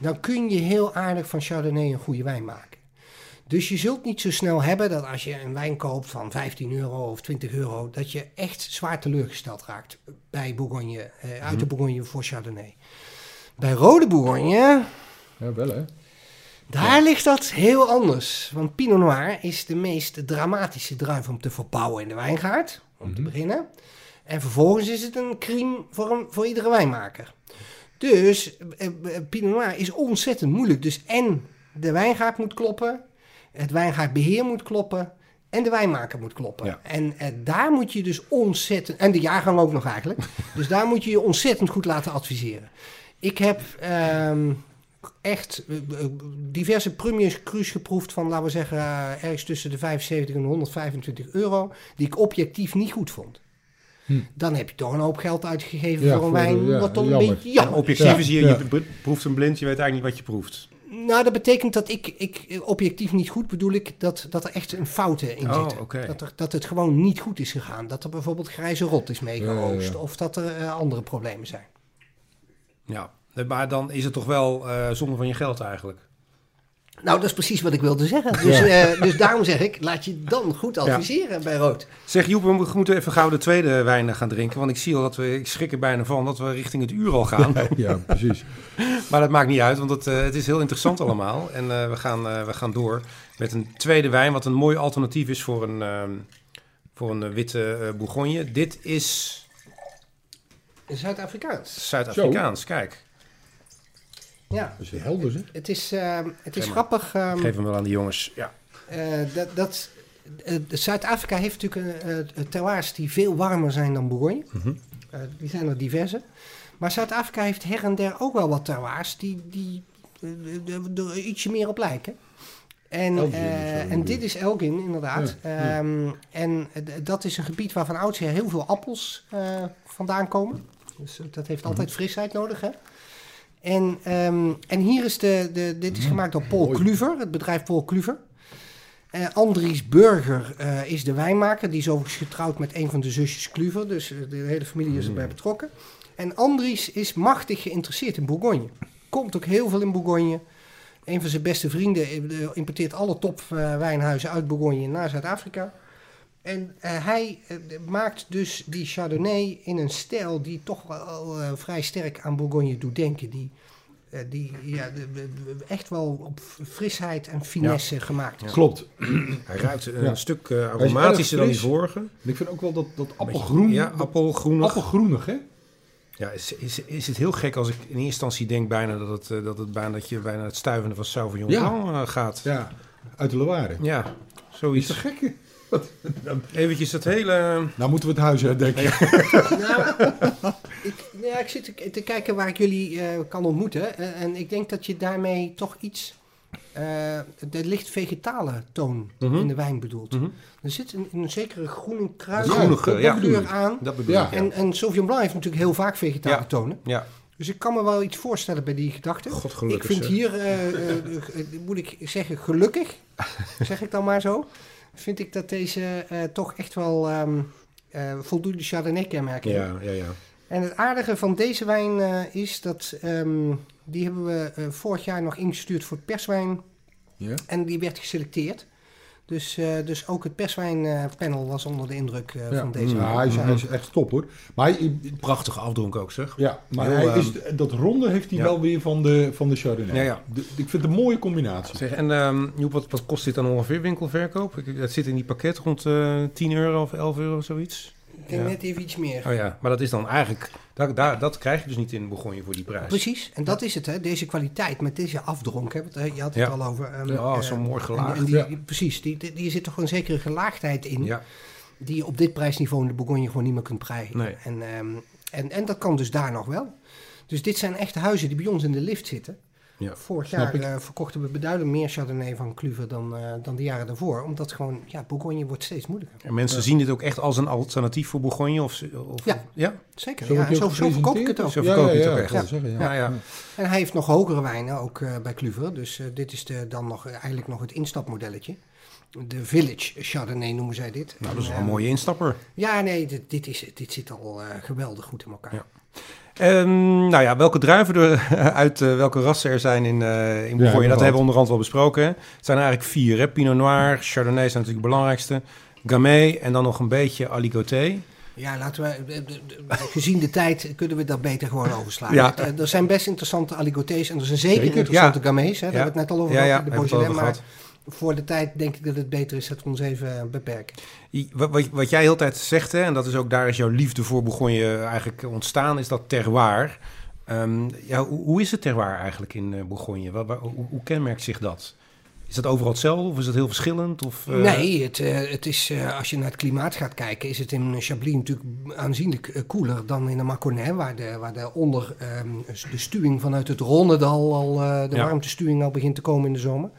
dan kun je heel aardig van Chardonnay een goede wijn maken. Dus je zult niet zo snel hebben dat als je een wijn koopt van 15 euro of 20 euro, dat je echt zwaar teleurgesteld raakt bij Bourgogne, eh, uit de Bourgogne voor Chardonnay. Bij rode Bourgogne, Ja, wel hè. daar ligt dat heel anders. Want Pinot Noir is de meest dramatische druif om te verbouwen in de wijngaard, om te beginnen. En vervolgens is het een crime voor, een, voor iedere wijnmaker. Dus eh, eh, Pinot Noir is ontzettend moeilijk. Dus en de wijngaard moet kloppen, het wijngaardbeheer moet kloppen en de wijnmaker moet kloppen. Ja. En eh, daar moet je dus ontzettend, en de jaargang ook nog eigenlijk, [LAUGHS] dus daar moet je je ontzettend goed laten adviseren. Ik heb ehm, echt diverse premiers cru's geproefd van, laten we zeggen, ergens tussen de 75 en 125 euro, die ik objectief niet goed vond. Hm. Dan heb je toch een hoop geld uitgegeven Ja, voor een wijn, ja, wat dan een beetje jammer Objectief is hier, ja. je proeft een blind, je weet eigenlijk niet wat je proeft. Nou, dat betekent dat ik, ik objectief niet goed bedoel ik dat, dat er echt een fouten in Oh, zitten. oké. Dat, er, dat het gewoon niet goed is gegaan. Dat er bijvoorbeeld grijze rot is meegeoogst. Ja, ja, ja. Of dat er eh, andere problemen zijn. Ja, maar dan is het toch wel eh zonde van je geld eigenlijk. Nou, dat is precies wat ik wilde zeggen. Dus, eh, dus daarom zeg ik, laat je dan goed adviseren bij rood. Zeg Joep, we mo- moeten even gauw de tweede wijn gaan drinken. Want ik zie al dat we, ik schrik er bijna van, dat we richting het uur al gaan. Ja, precies. [LAUGHS] Maar dat maakt niet uit, want het, eh, het is heel interessant allemaal. En eh, we, gaan, eh, we gaan door met een tweede wijn, wat een mooi alternatief is voor een, ehm, voor een witte Bourgogne. Dit is Zuid-Afrikaans. Zuid-Afrikaans, kijk. Ja, Dat is helder zeg. het is, eh, het is grappig. ehm, Geef hem wel aan de jongens. Ja. Eh, dat, dat, eh, Zuid-Afrika heeft natuurlijk een, eh, terroirs die veel warmer zijn dan Bourgogne. Mhm. Die zijn er diverse. Maar Zuid-Afrika heeft her en der ook wel wat terroirs die, die er- ietsje meer op lijken. En, Elgin en dit is Elgin, inderdaad. Ja, ja. Ehm, en dat is een gebied waar van oudsher heel veel appels vandaan komen. Dus dat heeft Mhm. altijd frisheid nodig, hè? En, ehm, en hier is de, de, dit is gemaakt door Paul. Kluver, het bedrijf Paul Kluver. Eh, Andries Burger eh, is de wijnmaker. Die is overigens getrouwd met een van de zusjes Kluver. Dus eh, de hele familie is erbij betrokken. En Andries is machtig geïnteresseerd in Bourgogne. Komt ook heel veel in Bourgogne. Een van zijn beste vrienden importeert alle top eh, wijnhuizen uit Bourgogne naar Zuid-Afrika. En eh, hij eh, maakt dus die Chardonnay in een stijl die toch wel eh, vrij sterk aan Bourgogne doet denken. Die, eh, die ja, de- de- de- echt wel op frisheid en finesse gemaakt is. Klopt. [CLEARS THROAT] Hij ruikt een Ja. stuk eh, aromatischer dan die vorige. En ik vind ook wel dat, dat appelgroen. Ja, appelgroenig. appelgroenig, hè? Ja, is, is, is het heel gek als ik in eerste instantie denk bijna dat het, eh, dat het bijna, dat je bijna het stuivende van Sauvignon Ja. Blanc gaat. Ja, Ja, uit de Loire. Is zoiets. te gek? Eventjes dat hele... Nou moeten we het huis uitdenken. Nou, ik, ja, ik zit te, kijken waar ik jullie eh, kan ontmoeten. Eh, en ik denk dat je daarmee toch iets. eh, de licht vegetale toon Mhm. in de wijn bedoelt. Mhm. Er zit een, een zekere groene kruid Groenige, ja. kleur aan. Dat bedoel Ja. ik, ja. En, en Sauvignon Blanc heeft natuurlijk heel vaak vegetale Ja. tonen. ja. Dus ik kan me wel iets voorstellen bij die gedachte. God Ik vind hier, eh, eh, eh, moet ik zeggen, gelukkig, zeg ik dan maar zo, vind ik dat deze eh, toch echt wel ehm, eh, voldoende Chardonnay-kenmerken. Ja, ja, ja. En het aardige van deze wijn eh, is dat ehm, die hebben we vorig jaar nog ingestuurd voor perswijn. Ja. En die werd geselecteerd. Dus, eh, dus ook het perswijnpanel was onder de indruk eh, Ja. van deze Mm. Ja, hij, is, hij is echt top hoor. Maar, hij- Prachtige afdronk ook, zeg. ja, maar Heel, hij is, ehm, dat ronde heeft hij ja. wel weer van de, van de Chardonnay. Ja, ja. De- ik vind het een mooie combinatie. Zeg, en ehm, Joep, wat, wat kost dit dan ongeveer winkelverkoop? Dat zit in die pakket rond eh 10 euro of 11 euro, zoiets. Ik denk Ja. net even iets meer. Oh ja, maar dat is dan eigenlijk... Daar, daar, dat krijg je dus niet in Bourgogne voor die prijs. Precies, en dat is het, hè? deze kwaliteit met deze afdronk. Hè? Want, eh, je had het Ja. al over. ehm, Ja, oh, eh, zo mooi gelaagd. En, die, precies, die, die, die zit toch een zekere gelaagdheid in. Ja, Die je op dit prijsniveau in de Bourgogne gewoon niet meer kunt krijgen. Nee. En, ehm, en, en dat kan dus daar nog wel. Dus dit zijn echte huizen die bij ons in de lift zitten. Ja, Vorig jaar ik. eh, verkochten we beduidend meer Chardonnay van Cluver dan, eh, dan de jaren daarvoor. Omdat gewoon, ja, Bourgogne wordt steeds moeilijker. en mensen zien dit ook echt als een alternatief voor Bourgogne? Of, of, Ja. ja? Zeker, Zo ja, zo, zo verkoop ik het ook. Zo Ja, verkoop ja, het ook ja, echt. wou zeggen, Ja, ja. En hij heeft nog hogere wijnen ook eh, bij Cluver. Dus eh, dit is de, dan nog, eigenlijk nog het instapmodelletje. De Village Chardonnay noemen zij dit. Nou, dat is En, wel een mooie instapper. Ja, nee, dit, dit, is, dit zit al eh, geweldig goed in elkaar. Ja. Ehm, nou ja, welke druiven er uit eh, welke rassen er zijn in, eh in we dat hebben we onderhand wel besproken. hè. Het zijn er eigenlijk vier. Hè? Pinot Noir, Chardonnay zijn natuurlijk de belangrijkste. Gamay en dan nog een beetje Aligoté. Ja, laten we, eh, eh, eh, gezien de tijd kunnen we dat beter gewoon overslaan. Ja. Eh, Er zijn best interessante aligotés en er zijn zeker, Zeker, interessante ja. gamés. Hè, daar Ja. hebben we het net al over Ja, ja, gehad, de het Beaujolais. Maar gehad. Voor de tijd denk ik dat het beter is dat we ons even beperken. Wat, wat, jij heel tijd zegt, hè, en dat is ook daar is jouw liefde voor Bourgogne eigenlijk ontstaan, is dat terroir. Ehm, ja, hoe, hoe is het terroir eigenlijk in eh, Bourgogne? Waar, waar- hoe, hoe kenmerkt zich dat? Is dat overal hetzelfde of is dat heel verschillend? Of, eh, Nee, het, eh, het is, als je naar het klimaat gaat kijken, is het in Chablis natuurlijk aanzienlijk koeler dan in de Mâconnais, waar de, waar de onder ehm, de stuwing vanuit het Ronnedal al, de Ja. warmtestuwing al begint te komen in de zomer.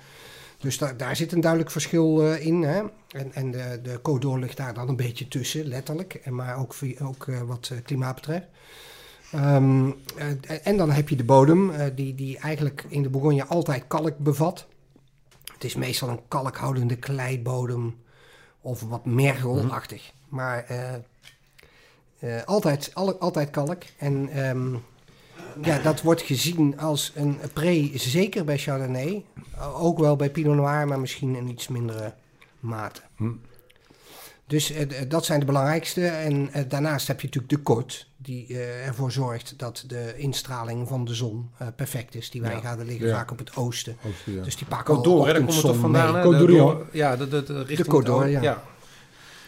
Dus daar daar zit een duidelijk verschil eh, in. Hè? En, en de, de ligt daar dan een beetje tussen, letterlijk. En maar ook, ook eh, wat eh, klimaat betreft. Ehm, eh, en dan heb je de bodem, die, die eigenlijk in de Bourgogne altijd kalk bevat. Het is meestal een kalkhoudende kleibodem of wat mergelachtig. Maar eh, eh, altijd, al- altijd kalk. En ehm, ja, dat wordt gezien als een pre, zeker bij Chardonnay. Ook wel bij Pinot Noir, maar misschien in iets mindere mate. Hm. Dus eh, dat zijn de belangrijkste. En eh, daarnaast heb je natuurlijk de kort, die eh, ervoor zorgt dat de instraling van de zon eh, perfect is. Die wijngaarden liggen Ja. vaak op het oosten. Oosten, ja. Dus die pakken d'Or, hè, daar komt het toch vandaan? De- door- Ja, de, de, de, richting Côte d'Or, het-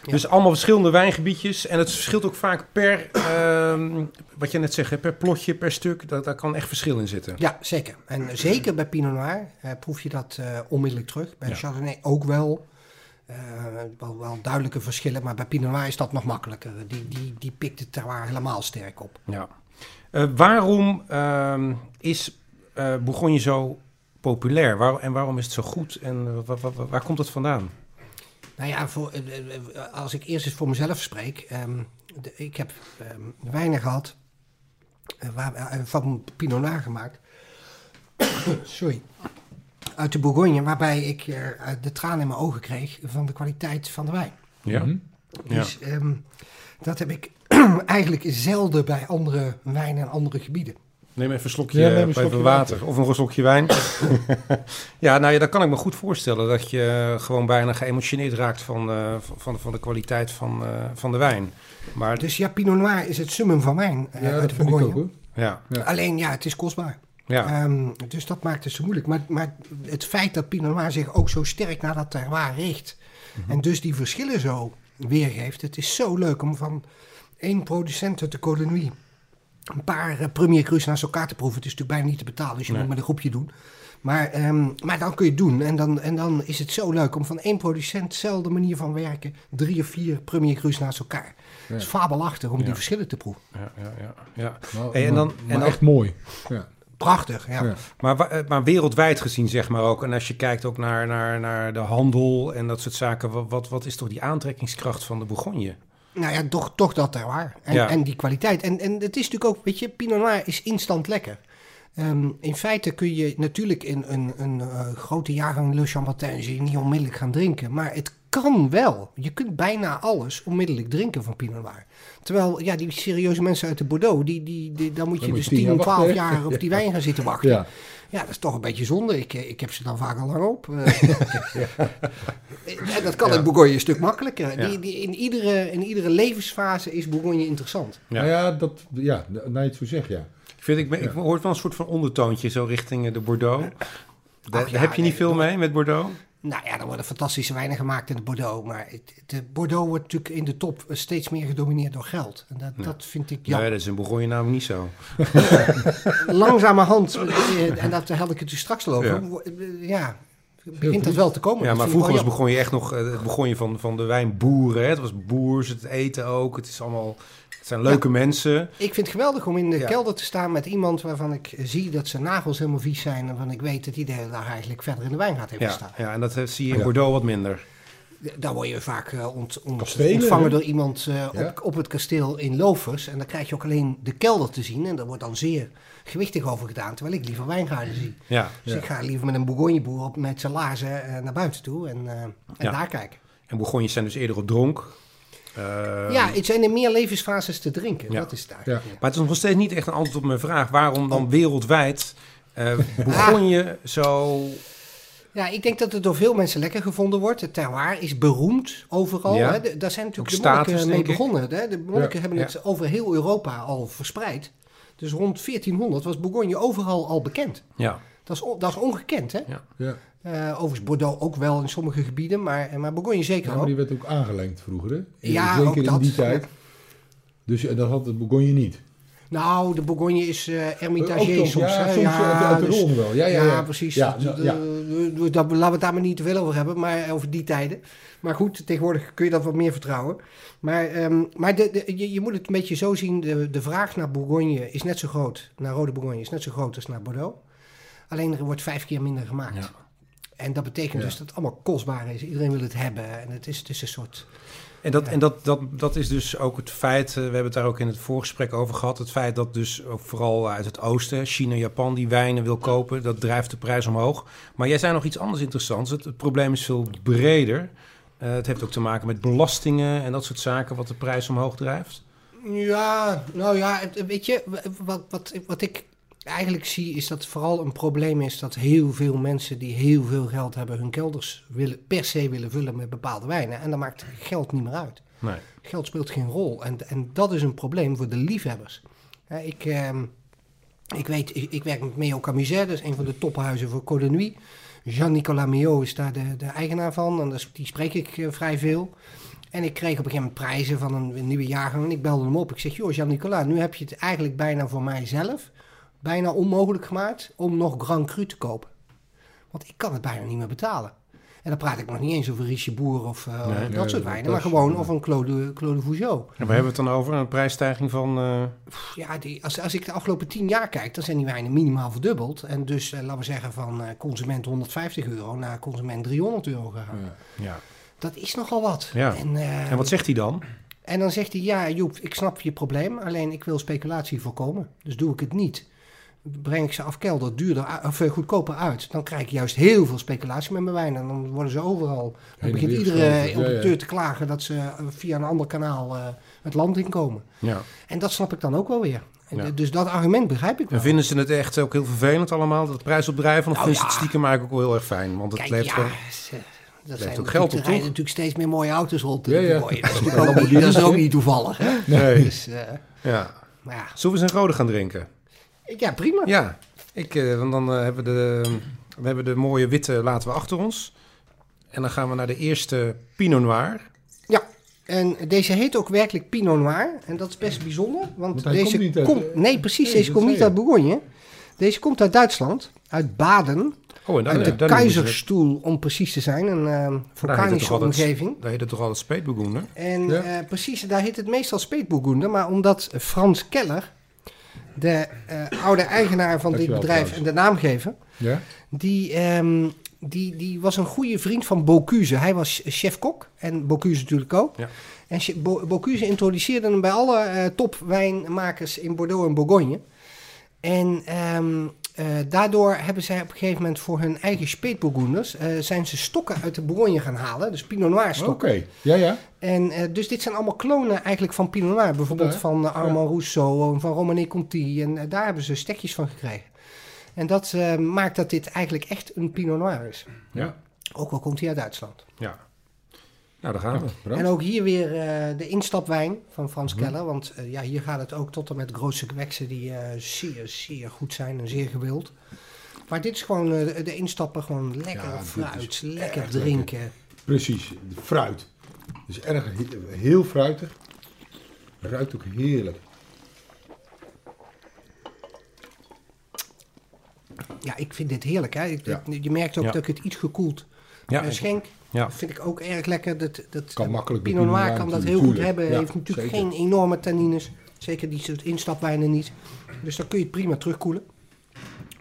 ja. Dus allemaal verschillende wijngebiedjes. En het verschilt ook vaak per, ehm, wat je net zegt, per plotje, per stuk. Daar, daar kan echt verschil in zitten. Ja, zeker. En zeker bij Pinot Noir eh, proef je dat eh, onmiddellijk terug. Bij Ja. Chardonnay ook wel. Eh, wel. Wel duidelijke verschillen, maar bij Pinot Noir is dat nog makkelijker. Die, die, die pikt het terroir helemaal sterk op. Ja. Waarom ehm, is Bourgogne zo populair? Waar, en waarom is het zo goed? En eh, wa- wa- wa- waar komt het vandaan? Nou ja, voor, eh, eh, als ik eerst eens voor mezelf spreek. ehm, de- ik heb ehm, wijnen gehad eh, waar, van Pinot Noir gemaakt. [COUGHS] Sorry. Uit de Bourgogne, waarbij ik de tranen in mijn ogen kreeg van de kwaliteit van de wijn. Ja. Mhm. Ja. Dus ehm, dat heb ik [COUGHS] eigenlijk zelden bij andere wijnen en andere gebieden. Neem even een slokje, Ja, neem een even slokje water. water. Of nog een slokje wijn. [COUGHS] ja, nou ja, dat kan ik me goed voorstellen. Dat je gewoon bijna geëmotioneerd raakt van, eh, van, van de kwaliteit van, eh, van de wijn. Maar Dus ja, Pinot Noir is het summum van wijn eh, Ja, uit dat vind ik ook hoor. ja, Ja. Alleen ja, het is kostbaar. ja. Ehm, dus dat maakt het zo moeilijk. Maar, maar het feit dat Pinot Noir zich ook zo sterk naar dat terroir richt... en dus die verschillen zo weergeeft... het is zo leuk om van één producent uit de kolonie... een paar eh, premier crus naast elkaar te proeven. Het is natuurlijk bijna niet te betalen, dus je Nee. moet met een groepje doen. Maar, ehm, maar dan kun je het doen. En dan, en dan is het zo leuk om van één producent... dezelfde manier van werken... drie of vier premier crus naast elkaar. Ja. Het is fabelachtig om Ja. die verschillen te proeven. ja, ja, ja, ja. Maar, Hey, en dan- maar- en dan- echt mooi. Ja. Prachtig, ja. Ja. Maar, eh, maar wereldwijd gezien, zeg maar ook. En als je kijkt ook naar, naar, naar de handel en dat soort zaken. Wat, wat, wat is toch die aantrekkingskracht van de Bourgogne? Nou ja, toch, toch dat terroir. En, Ja. en die kwaliteit. En, en het is natuurlijk ook, weet je, Pinot Noir is instant lekker. Ehm, in feite kun je natuurlijk in een, een eh, grote jaargang Le Chambertin zie je niet onmiddellijk gaan drinken. Maar het kan wel. Je kunt bijna alles onmiddellijk drinken van Pinot Noir. Terwijl, ja, die serieuze mensen uit de Bordeaux, die, die, die, dan moet je Dan dus je tien 10, jaar 12 wachten, hè? jaar op [LAUGHS] die wijn gaan zitten wachten. Ja. Ja. dat is toch een beetje zonde. Ik, eh, ik heb ze dan vaak al lang op. Eh, [LAUGHS] en dat kan Ja. in Bourgogne een stuk makkelijker. Ja. Die, die, in, iedere, in iedere levensfase is Bourgogne interessant. Ja. Nou ja, dat, ja, nou je het zo zegt, ja. Ik, vind, ik, ben, ik hoor wel een soort van ondertoontje zo richting eh, de Bordeaux. Daar, Ach ja, daar heb je niet nee, veel mee met Bordeaux? Nou ja, er worden fantastische wijnen gemaakt in de Bordeaux. Maar het, de Bordeaux wordt natuurlijk in de top steeds meer gedomineerd door geld. En dat, dat vind ik jammer. Nee, dat is in Bourgogne namelijk niet zo. [LAUGHS] Langzamerhand, eh, en daar had ik het dus straks over. Ja, begint dat wel te komen. Ja, maar vroeger was wel Bourgogne echt nog eh, het Bourgogne van, van de wijnboeren. Hè? Het was boers, het eten ook. Het, is allemaal, het zijn leuke mensen. Ik vind het geweldig om in de Ja. kelder te staan met iemand waarvan ik zie dat zijn nagels helemaal vies zijn. En waarvan ik weet dat hele dag eigenlijk verder in de wijngaard heeft Ja, gestaan. ja, en dat eh, zie je in. Bordeaux wat minder. Daar word je vaak eh, ont, ont- Kastelen, ontvangen hè? door iemand eh, Ja. op, op het kasteel in Lovers. En dan krijg je ook alleen de kelder te zien. En daar wordt dan zeer gewichtig over gedaan. Terwijl ik liever wijngaarden zie. Ja. Dus Ja. ik ga liever met een Bourgogneboer op, met zijn laarzen eh, naar buiten toe. En, eh, en Ja. daar kijken. En Bourgognes zijn dus eerder op dronk. Eh, ja, het zijn er meer levensfases te drinken. Ja. Dat is daar. Ja. Maar het is nog steeds niet echt een antwoord op mijn vraag. Waarom dan wereldwijd eh [LAUGHS] Bourgogne zo... Ja, ik denk dat het door veel mensen lekker gevonden wordt. Het terroir is beroemd overal. Ja. Hè. De- Daar zijn natuurlijk Ook de monniken status, mee begonnen. Hè. De monniken Ja. hebben Ja. het over heel Europa al verspreid. Dus rond 1400 was Bourgogne overal al bekend. Ja, Dat is, dat is ongekend, hè? ja. Eh, overigens Bordeaux ook wel in sommige gebieden, maar, maar Bourgogne zeker Ja, maar ook. die werd ook aangelengd vroeger, hè? In- Ja, Zeker ook in dat. die tijd. Dus en dat had het Bourgogne niet. Nou, de Bourgogne is eh Ook Hermitage toch, soms. ja, soms uit, uit de dus- wel. Ja, ja, ja. precies. Ja, Dat- ja, ja. laten we het daar maar niet te veel over hebben, maar over die tijden. Maar goed, tegenwoordig kun je dat wat meer vertrouwen. Maar, ehm, maar de, de- je, je moet het een beetje zo zien, de, de vraag naar Bourgogne is net zo groot, naar Rode Bourgogne is net zo groot als naar Bordeaux. Alleen er wordt vijf keer minder gemaakt. Ja. En dat betekent Ja. dus dat het allemaal kostbaar is. Iedereen wil het hebben. En het is, het is een soort... En, dat, en dat, dat, dat is dus ook het feit, eh, we hebben het daar ook in het voorgesprek over gehad, het feit dat dus ook vooral uit het oosten, China, Japan, die wijnen wil kopen, dat drijft de prijs omhoog. Maar jij zei nog iets anders interessants, het, het probleem is veel breder. Eh, het heeft ook te maken met belastingen en dat soort zaken wat de prijs omhoog drijft. Ja, nou ja, weet je, wat, wat, wat ik eigenlijk zie is dat vooral een probleem is dat heel veel mensen die heel veel geld hebben hun kelders willen, per se willen vullen met bepaalde wijnen. En dan maakt geld niet meer uit. Nee. Geld speelt geen rol. En, en dat is een probleem voor de liefhebbers. Ik, ehm, ik weet, ik, ik werk met Meo Camuset, dat is een van de tophuizen voor Côte de. Jean-Nicolas Meo is daar de, de eigenaar van en die spreek ik eh, vrij veel. En ik kreeg op een gegeven moment prijzen van een, een nieuwe jaargang en ik belde hem op. Ik zeg, joh Jean-Nicolas, nu heb je het eigenlijk bijna voor mijzelf bijna onmogelijk gemaakt om nog Grand Cru te kopen. Want ik kan het bijna niet meer betalen. En dan praat ik nog niet eens over Richie Boer of eh, Nee. dat Nee, soort wijnen, maar gewoon of een Claude, Claude Vougeot. En waar hebben we het dan over? Een prijsstijging van... eh, Ja, die, als, als ik de afgelopen tien jaar kijk, dan zijn die wijnen minimaal verdubbeld. En dus, eh, laten we zeggen, van eh, consument 150 euro naar consument 300 euro gegaan. Ja. ja. Dat is nogal wat. Ja. En, eh, En wat zegt hij dan? en dan zegt hij, ja Joep, ik snap je probleem, alleen ik wil speculatie voorkomen. Dus doe ik het niet. Breng ik ze afkelder duurder, of eh, goedkoper uit, dan krijg ik juist heel veel speculatie met mijn wijn. En dan worden ze overal. Dan begint iedere importeur ja. te klagen dat ze eh, via een ander kanaal eh, het land inkomen. Ja. En dat snap ik dan ook wel weer. En, Ja. Dus dat argument begrijp ik wel. En vinden ze het echt ook heel vervelend allemaal, dat prijsopdrijven? Of Nou, vinden ze ja. het stiekem eigenlijk ook wel heel erg fijn? Want het Kijk, leeft ja, ze- dat Levert zijn ook geld natuurlijk- op, er rijden natuurlijk steeds meer mooie auto's rond. Ja, ja. [LAUGHS] Dat, is ook niet, dat is ook niet toevallig. Hè? Nee. Dus, eh, Ja. maar ja. Zullen we eens een rode gaan drinken? Ja, prima. Ja, ik, eh, want dan eh, hebben we de, we hebben de mooie witte laten we achter ons. En dan gaan we naar de eerste Pinot Noir. Ja, en deze heet ook werkelijk Pinot Noir. En dat is best bijzonder. Want, deze komt niet uit, komt- eh, nee, precies. nee, deze komt niet uit Bourgogne. Deze komt uit Duitsland. Uit Baden. Oh, en daar, uit de Keizerstoel, om precies te zijn. Een eh daar heet het vulkanische omgeving. Daar heet het toch altijd speetbegoender? En Ja. eh, precies, daar heet het meestal Speetbourgoender. Maar omdat Frans Keller, de eh, oude eigenaar van dit bedrijf en de naamgever... Ja? Die, ehm, die, die was een goede vriend van Bocuse. Hij was chef-kok en Bocuse natuurlijk ook. Ja. En Bo- Bocuse introduceerde hem bij alle eh, topwijnmakers in Bordeaux en Bourgogne. En ehm, eh, daardoor hebben zij op een gegeven moment voor hun eigen speetbourgoenders... eh, zijn ze stokken uit de Bourgogne gaan halen. Dus Pinot Noir Oké, stokken. ja, ja. En eh, dus dit zijn allemaal klonen eigenlijk van Pinot Noir. Bijvoorbeeld Ja, van eh, Armand Rousseau en van Romanée Conti. En eh, daar hebben ze stekjes van gekregen. En dat eh, maakt dat dit eigenlijk echt een Pinot Noir is. Ja. Ook al komt hij uit Duitsland. Ja. Nou, daar gaan we. En ook hier weer eh, de instapwijn van Frans Mhm. Keller. Want eh, ja, hier gaat het ook tot en met grootste geweksen die eh, zeer, zeer goed zijn en zeer gewild. Maar dit is gewoon de, instappen, gewoon lekker Ja, fruit, lekker drinken. Precies, de fruit. Is erg he- heel fruitig. Ruikt ook heerlijk. Ja, ik vind dit heerlijk. Hè? Ik- Ja. Je merkt ook Ja. dat ik het iets gekoeld Ja, schenk. Ja. Dat vind ik ook erg lekker. Dat, dat, Kan eh, makkelijk Pinot Noir kan dat heel goed hebben. Ja, heeft natuurlijk zeker. geen enorme tannines. Zeker die soort instapwijnen niet. Dus dan kun je het prima terugkoelen.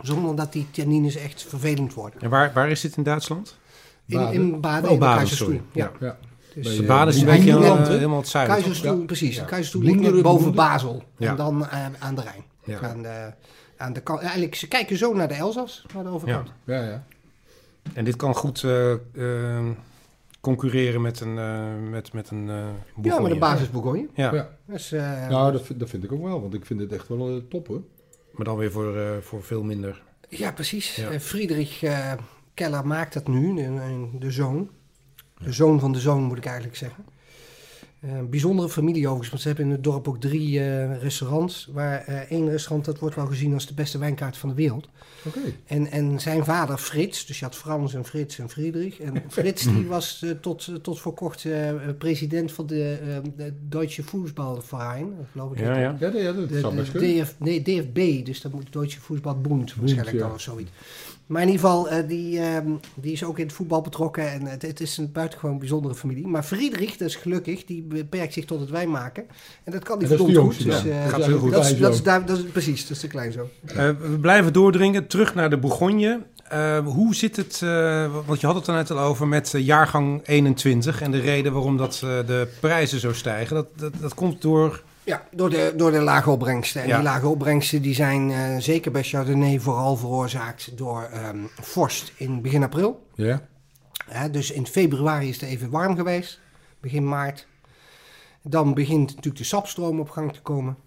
Zonder dat die tannines echt vervelend worden. En waar, waar is dit in Duitsland? In, Baden. in Baden, Oh, Baden, sorry. Ja. Ja. Dus, De eh, Baden is een beetje helemaal, helemaal het zuiden. precies. Ja. Ligt boven. Basel. En dan eh, aan de Rijn. Ja. Aan de, aan de eigenlijk, ze kijken zo naar de Elzas, naar de overkant. Ja, ja. En dit kan goed eh, eh, concurreren met een, eh met, met een eh Ja, maar de basis Bourgogne. Ja, Ja. Dus, eh, Nou, dat, vind- dat vind ik ook wel, want ik vind het echt wel top hoor. maar dan weer voor, eh, voor veel minder. Ja, precies. Ja. Eh, Friedrich Keller maakt dat nu, de, de zoon. De zoon van de zoon, moet ik eigenlijk zeggen. Eh, Een bijzondere familie overigens, want ze hebben in het dorp ook drie eh, restaurants. Waar eh, één restaurant, dat wordt wel gezien als de beste wijnkaart van de wereld. Oké. En, en zijn vader Frits, dus je had Frans en Frits en Friedrich. En [LAUGHS] Frits die was eh, tot, eh, tot voor kort eh, president van de, eh, de Deutsche Fußballverein, geloof ik. Ja, ja. Ja, ja, dat De, de. DF, nee, DFB, dus dat moet Deutsche Voetbalbond waarschijnlijk ja. dan of zoiets. Maar in ieder geval, eh, die, ehm, die is ook in het voetbal betrokken en het, het is een buitengewoon bijzondere familie. Maar Friedrich, dat is gelukkig, die beperkt zich tot het wijnmaken. En dat kan hij En dat is de verdomd goed. jongste Dus, eh, Gaat heel goed. Dat is, dat, dat precies, dat is de kleinzoon. Eh, we blijven doordringen, terug naar de Bourgogne. Eh, hoe zit het, eh, want je had het er net al over, met eh, jaargang 21 en de reden waarom dat, eh, de prijzen zo stijgen. Dat, dat, dat komt door... Ja, door de, door de lage opbrengsten. En Ja. die lage opbrengsten die zijn eh, zeker bij Chardonnay vooral veroorzaakt door ehm, vorst in begin april. Ja, dus in februari is het even warm geweest, begin maart. Dan begint natuurlijk de sapstroom op gang te komen.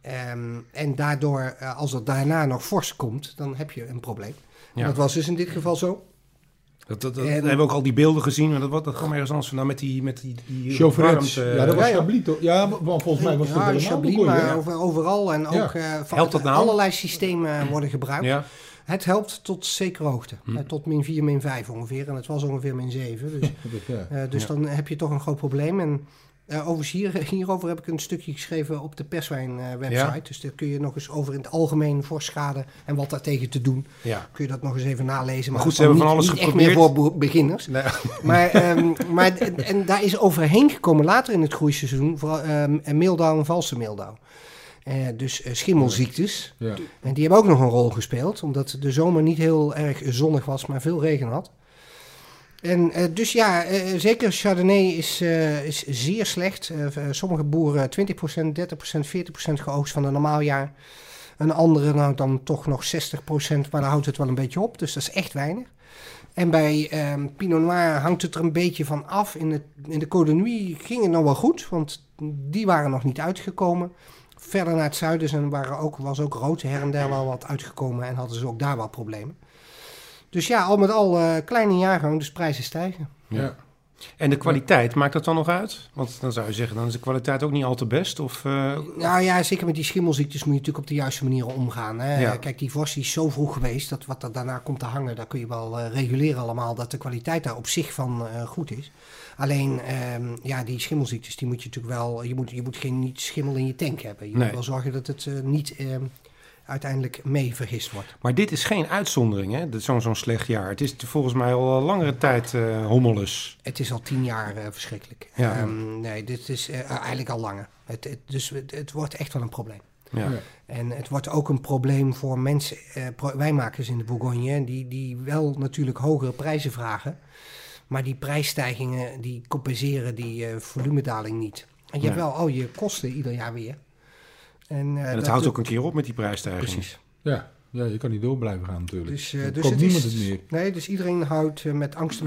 Ehm, en daardoor, eh, als er daarna nog vorst komt, dan heb je een probleem. Ja. Dat was dus in dit geval zo. Dat, dat, dat- En- we hebben ook al die beelden gezien, maar dat, wat- dat kwam ergens anders vandaan met die, met die, die warmte. Ja, dat was ja, ja. Chablis toch? Ja, maar volgens mij was het ja, helemaal Chablis, Bourgogne, maar ja. over, overal. En Ja. ook eh, van Helpt dat nou? allerlei systemen worden gebruikt. Ja, Het helpt tot zekere hoogte. Hm. Eh, tot min 4, min 5 ongeveer. En het was ongeveer min 7. Dus, [LAUGHS] Ja. eh, dus Ja. dan heb je toch een groot probleem. En eh, overigens hier, hierover heb ik een stukje geschreven op de perswijn-website. Ja. Dus daar kun je nog eens over in het algemeen voor schade en wat daartegen te doen. ja. Kun je dat nog eens even nalezen. Maar goed, ze hebben van alles niet echt meer geprobeerd. voor beginners. Nee, [LAUGHS] Maar, ehm, maar en, en daar is overheen gekomen later in het groeiseizoen vooral ehm meeldauw en valse meeldauw. Eh, dus eh, schimmelziektes. Ja. En die hebben ook nog een rol gespeeld, omdat de zomer niet heel erg zonnig was, maar veel regen had. En eh, dus ja, eh, zeker Chardonnay is, eh, is zeer slecht. Eh, sommige boeren 20%, 30%, 40% geoogst van een normaal jaar. Een andere nou dan toch nog 60%, maar daar houdt het wel een beetje op. Dus dat is echt weinig. En bij ehm, Pinot Noir hangt het er een beetje van af. In, het, in de Côte Nuit ging het nog wel goed, want die waren nog niet uitgekomen. Verder naar het zuiden zijn, waren ook, was ook rood her en der wel wat uitgekomen en hadden ze ook daar wel problemen. Dus ja, al met al eh, kleine jaargang, dus prijzen stijgen. Ja. En de kwaliteit, maakt dat dan nog uit? Want dan zou je zeggen, dan is de kwaliteit ook niet al te best. Of, eh, Nou ja, zeker met die schimmelziektes moet je natuurlijk op de juiste manier omgaan. Hè? Ja. Kijk, die vorst is zo vroeg geweest, dat wat er daarna komt te hangen, daar kun je wel eh, reguleren allemaal, dat de kwaliteit daar op zich van eh, goed is. Alleen, ehm, ja, die schimmelziektes, die moet je natuurlijk wel, je moet, je moet geen niet schimmel in je tank hebben. Je Nee. moet wel zorgen dat het eh, niet ehm, uiteindelijk mee vergist wordt. Maar dit is geen uitzondering, hè? Dit- Zo'n zo'n slecht jaar. Het is volgens mij al langere tijd eh hommeles. Het is al tien jaar eh, verschrikkelijk. Ja. Ehm, nee, dit is eh, eigenlijk al langer. Het, het- dus het, het wordt echt wel een probleem. Ja. Ja. En het wordt ook een probleem voor mensen, eh, pro- wijnmakers in de Bourgogne, die, die wel natuurlijk hogere prijzen vragen. Maar die prijsstijgingen die compenseren die eh, volumedaling niet. En je hebt wel al je kosten ieder jaar weer. En, eh, En het dat houdt ook een keer op met die prijsstijging. Precies. Ja. Ja, je kan niet door blijven gaan natuurlijk. Dus, eh, Dan dus het niemand is- het meer. Nee, dus iedereen houdt eh, met angst [CLEARS THROAT] eh,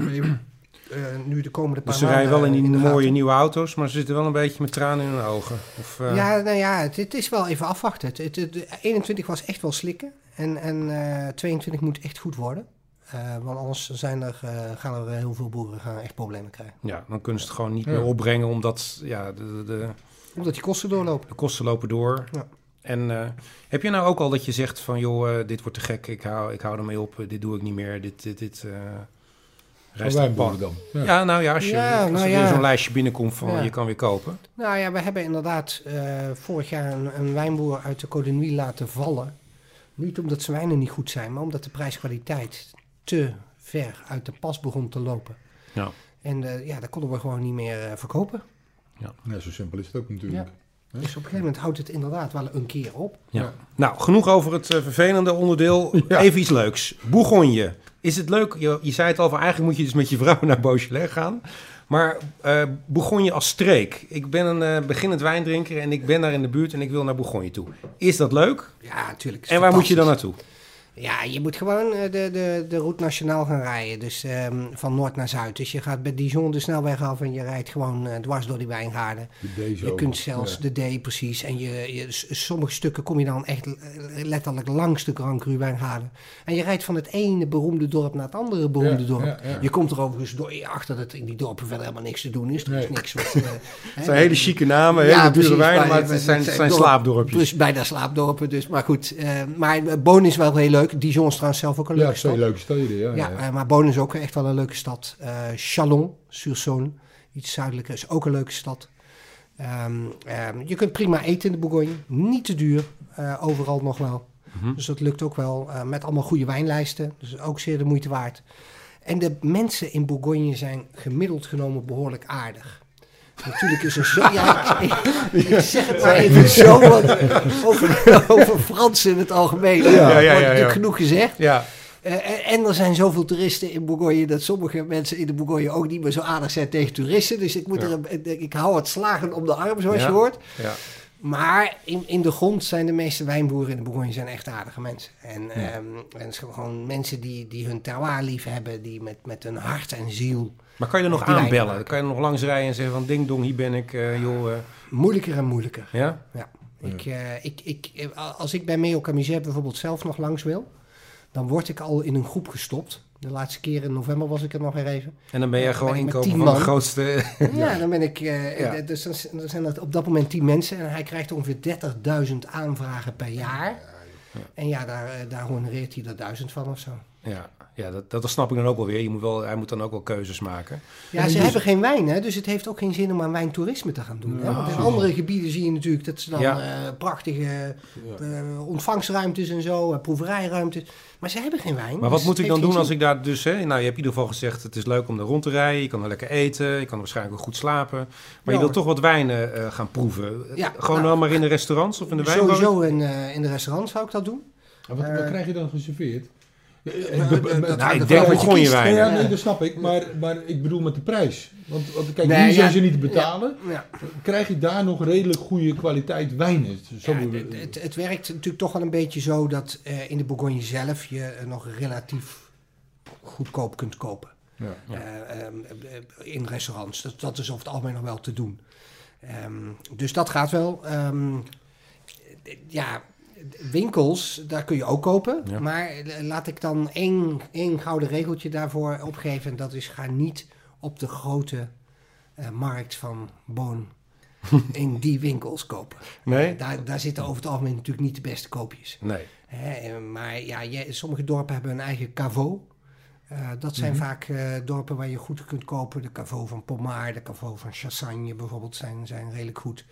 nu de komende paar Dus ze rijden wel in die mooie nieuwe auto's, maar ze zitten wel een beetje met tranen in hun ogen. Of, eh, Ja, nou ja, het, het is wel even afwachten. Het, het, het- 21 was echt wel slikken. En, en eh 22 moet echt goed worden. Eh, want anders zijn er, gaan er heel veel boeren gaan echt problemen krijgen. ja, dan kunnen ze het gewoon niet Ja. meer opbrengen, omdat ja, de, de, de, Omdat die kosten doorlopen. de kosten lopen door. Ja. En eh, heb je nou ook al dat je zegt van, joh, eh, dit wordt te gek, ik hou, ik hou ermee op, eh, dit doe ik niet meer, dit, dit, dit eh rijst dan. Ja. nou ja, als, je, Ja, als nou er ja. weer zo'n lijstje binnenkomt van Ja. je kan weer kopen. Nou ja, we hebben inderdaad eh, vorig jaar een, een wijnboer uit de d'Ivoire laten vallen. Niet omdat zijn wijnen niet goed zijn, maar omdat de prijskwaliteit te ver uit de pas begon te lopen. Ja. En eh, ja, dat konden we gewoon niet meer eh, verkopen. Ja, zo simpel is het ook natuurlijk. Dus op een gegeven moment houdt het inderdaad wel een keer op. Ja. Ja. Nou, genoeg over het eh, vervelende onderdeel. [LAUGHS] Ja. Even iets leuks. Bourgogne. Is het leuk? Je, je zei het al, van eigenlijk moet je dus met je vrouw [LAUGHS] naar Beaujolais gaan. Maar eh Bourgogne als streek. Ik ben een eh, beginnend wijndrinker en ik ben daar in de buurt en ik wil naar Bourgogne toe. Is dat leuk? Ja, natuurlijk. En waar moet je dan naartoe? Ja, je moet gewoon eh, de, de, de route nationaal gaan rijden. Dus ehm, van noord naar zuid. Dus je gaat bij Dijon de snelweg af en je rijdt gewoon eh, dwars door die wijngaarden. De Je kunt zelfs Ja. de D precies. En je, je, sommige stukken kom je dan echt letterlijk langs de Grand Cru wijngaarden. En je rijdt van het ene beroemde dorp naar het andere beroemde Ja, dorp. ja. Je komt er overigens door, achter dat in die dorpen verder helemaal niks te doen is. Er is Nee. niks wat... [LAUGHS] eh, Het zijn hele chique namen, hele dure wijnen, maar het zijn, zijn dorp- slaapdorpjes. Dus bijna slaapdorpen, dus. Maar goed, eh, maar Boon is wel heel leuk. Dijon is trouwens zelf ook een Ja, leuke twee stad. leuke steden. Ja, Ja, ja. eh, maar Boon is ook echt wel een leuke stad. Eh Chalon-sur-Saône, iets zuidelijker, is ook een leuke stad. Ehm, ehm, je kunt prima eten in de Bourgogne. Niet te duur, eh, overal nog wel. Mhm. Dus dat lukt ook wel. eh, met allemaal goede wijnlijsten. Dus ook zeer de moeite waard. En de mensen in Bourgogne zijn gemiddeld genomen behoorlijk aardig. Natuurlijk is er zo... Ja, ik, zeg het maar even zo, want over, over Fransen in het algemeen Ja, ja, wordt ja, ja. natuurlijk genoeg gezegd. Ja, Eh, en- er zijn zoveel toeristen in Bourgogne dat sommige mensen in de Bourgogne ook niet meer zo aardig zijn tegen toeristen. Dus ik, moet Ja. er een, ik hou het slagen om de arm, zoals Ja. je hoort. ja. Maar in, in de grond zijn de meeste wijnboeren in de Bourgogne zijn echt aardige mensen. En, ehm, en het zijn gewoon mensen die, die hun terroir lief hebben, die met, met hun hart en ziel. Maar kan je er nog aanbellen? Kan je er nog langs rijden en zeggen van ding dong, hier ben ik, eh, joh. eh, Moeilijker en moeilijker. ja? Ik, eh, ik, ik, eh, als ik bij Meo Camisère bijvoorbeeld zelf nog langs wil, dan word ik al in een groep gestopt. De laatste keer in november was ik er nog weer even. En dan ben jij Ja, gewoon ik tien van de man. grootste... Ja, [LAUGHS] dan ben ik. eh, Ja. Dus dan, zijn dat op dat moment 10 mensen en hij krijgt ongeveer 30.000 aanvragen per jaar. En ja, daar, daar honoreert hij er duizend van of zo. Ja, ja dat, dat snap ik dan ook wel weer. Je moet wel, hij moet dan ook wel keuzes maken. Ja, ze dus- hebben geen wijn, hè, dus het heeft ook geen zin om aan wijntoerisme te gaan doen. Hè? Want in andere gebieden zie je natuurlijk dat ze dan Ja. eh, prachtige eh, ontvangstruimtes en zo, eh, proeverijruimtes. Maar ze hebben geen wijn. Maar wat dus moet ik dan doen als ik daar dus... Hè, nou, je hebt in ieder geval gezegd, het is leuk om er rond te rijden. Je kan er lekker eten. Je kan er waarschijnlijk ook goed slapen. Maar je wilt toch wat wijnen eh, gaan proeven. Ja, Gewoon nou, dan maar in de restaurants of in de wijnboot? Sowieso in, eh, in de restaurants zou ik dat doen. En wat, wat krijg je dan geserveerd? Nou, ik denk wat je wijn. Ja, nee, dat snap ik. Maar, maar ik bedoel met de prijs. Want, want kijk, Nee, ja. zijn ze niet te betalen. Ja. Krijg je daar nog redelijk goede kwaliteit? Zo bedoel- het, het, het werkt natuurlijk toch wel een beetje zo dat eh, in de Bourgogne zelf je eh, nog relatief goedkoop kunt kopen. Eh, ehm, eh, in restaurants. Dat, dat is over het algemeen nog wel te doen. Ehm, dus dat gaat wel. Ehm, eh, ja, winkels, daar kun je ook kopen. Ja. Maar eh, laat ik dan één, één gouden regeltje daarvoor opgeven. En dat is ga niet op de grote eh, markt van Boon [LAUGHS] in die winkels kopen. Nee? Daar, daar zitten over het algemeen natuurlijk niet de beste koopjes. Nee. Hè, eh, maar ja, je- sommige dorpen hebben een eigen caveau. Eh, dat zijn vaak eh, dorpen waar je goed kunt kopen. De caveau van Pommard, de caveau van Chassagne bijvoorbeeld zijn, zijn redelijk goed.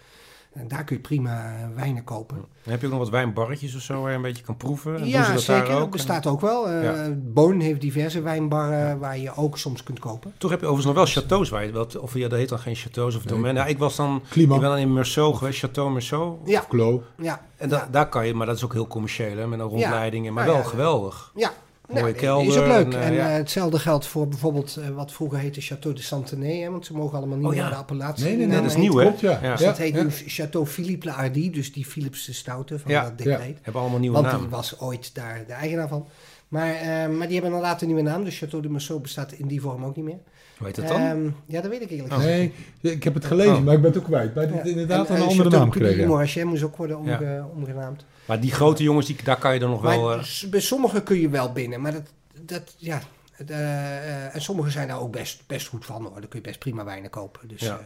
En daar kun je prima wijnen kopen. Dan heb je ook nog wat wijnbarretjes of zo waar je een beetje kan proeven? En doen ze ja, dat zeker. daar Dat ook? bestaat ook wel. Eh Ja. Boon heeft diverse wijnbarren waar je ook soms kunt kopen. Toch heb je overigens nog wel chateaus waar je wel, of ja, dat heet dan geen chateaus of Nee. domeinen. Ja, ik was dan, Klima. ik ben dan in Meursault geweest, Chateau Meursault. Ja, Klo. ja, En da- daar kan je, maar dat is ook heel commercieel hè, met een rondleiding, maar Nou wel ja, geweldig. ja. Mooie Nou, kelder. Is ook leuk. en, eh, ja. hetzelfde geldt voor bijvoorbeeld eh, wat vroeger heette Château de Santenay. Hè, want ze mogen allemaal niet Oh, de appellatie. Nee, nee, Die nee, naam dat is nieuw, hè? Ja. Dus Ja, dat heet nu Château Philippe le Hardy, dus die Philips de Stoute van Ja. dat decreet. hebben allemaal nieuwe Want die namen. was ooit daar de eigenaar van. Maar, eh, maar die hebben inderdaad een nieuwe naam. Dus Château de Meursault bestaat in die vorm ook niet meer. Hoe heet dat dan? Ehm, ja, dat weet ik eerlijk Oh. gezegd. Nee, ik heb het gelezen, Oh. maar ik ben het ook kwijt. Maar het is inderdaad En, een andere naam gekregen. Morachet moest ook worden omge- omgenaamd. Maar die grote jongens, die, daar kan je dan nog wel... Maar eh, s- bij sommigen kun je wel binnen, maar dat, dat ja. het, eh, eh, en sommigen zijn daar ook best, best goed van hoor. Dan kun je best prima wijnen kopen. Dus Ja. eh,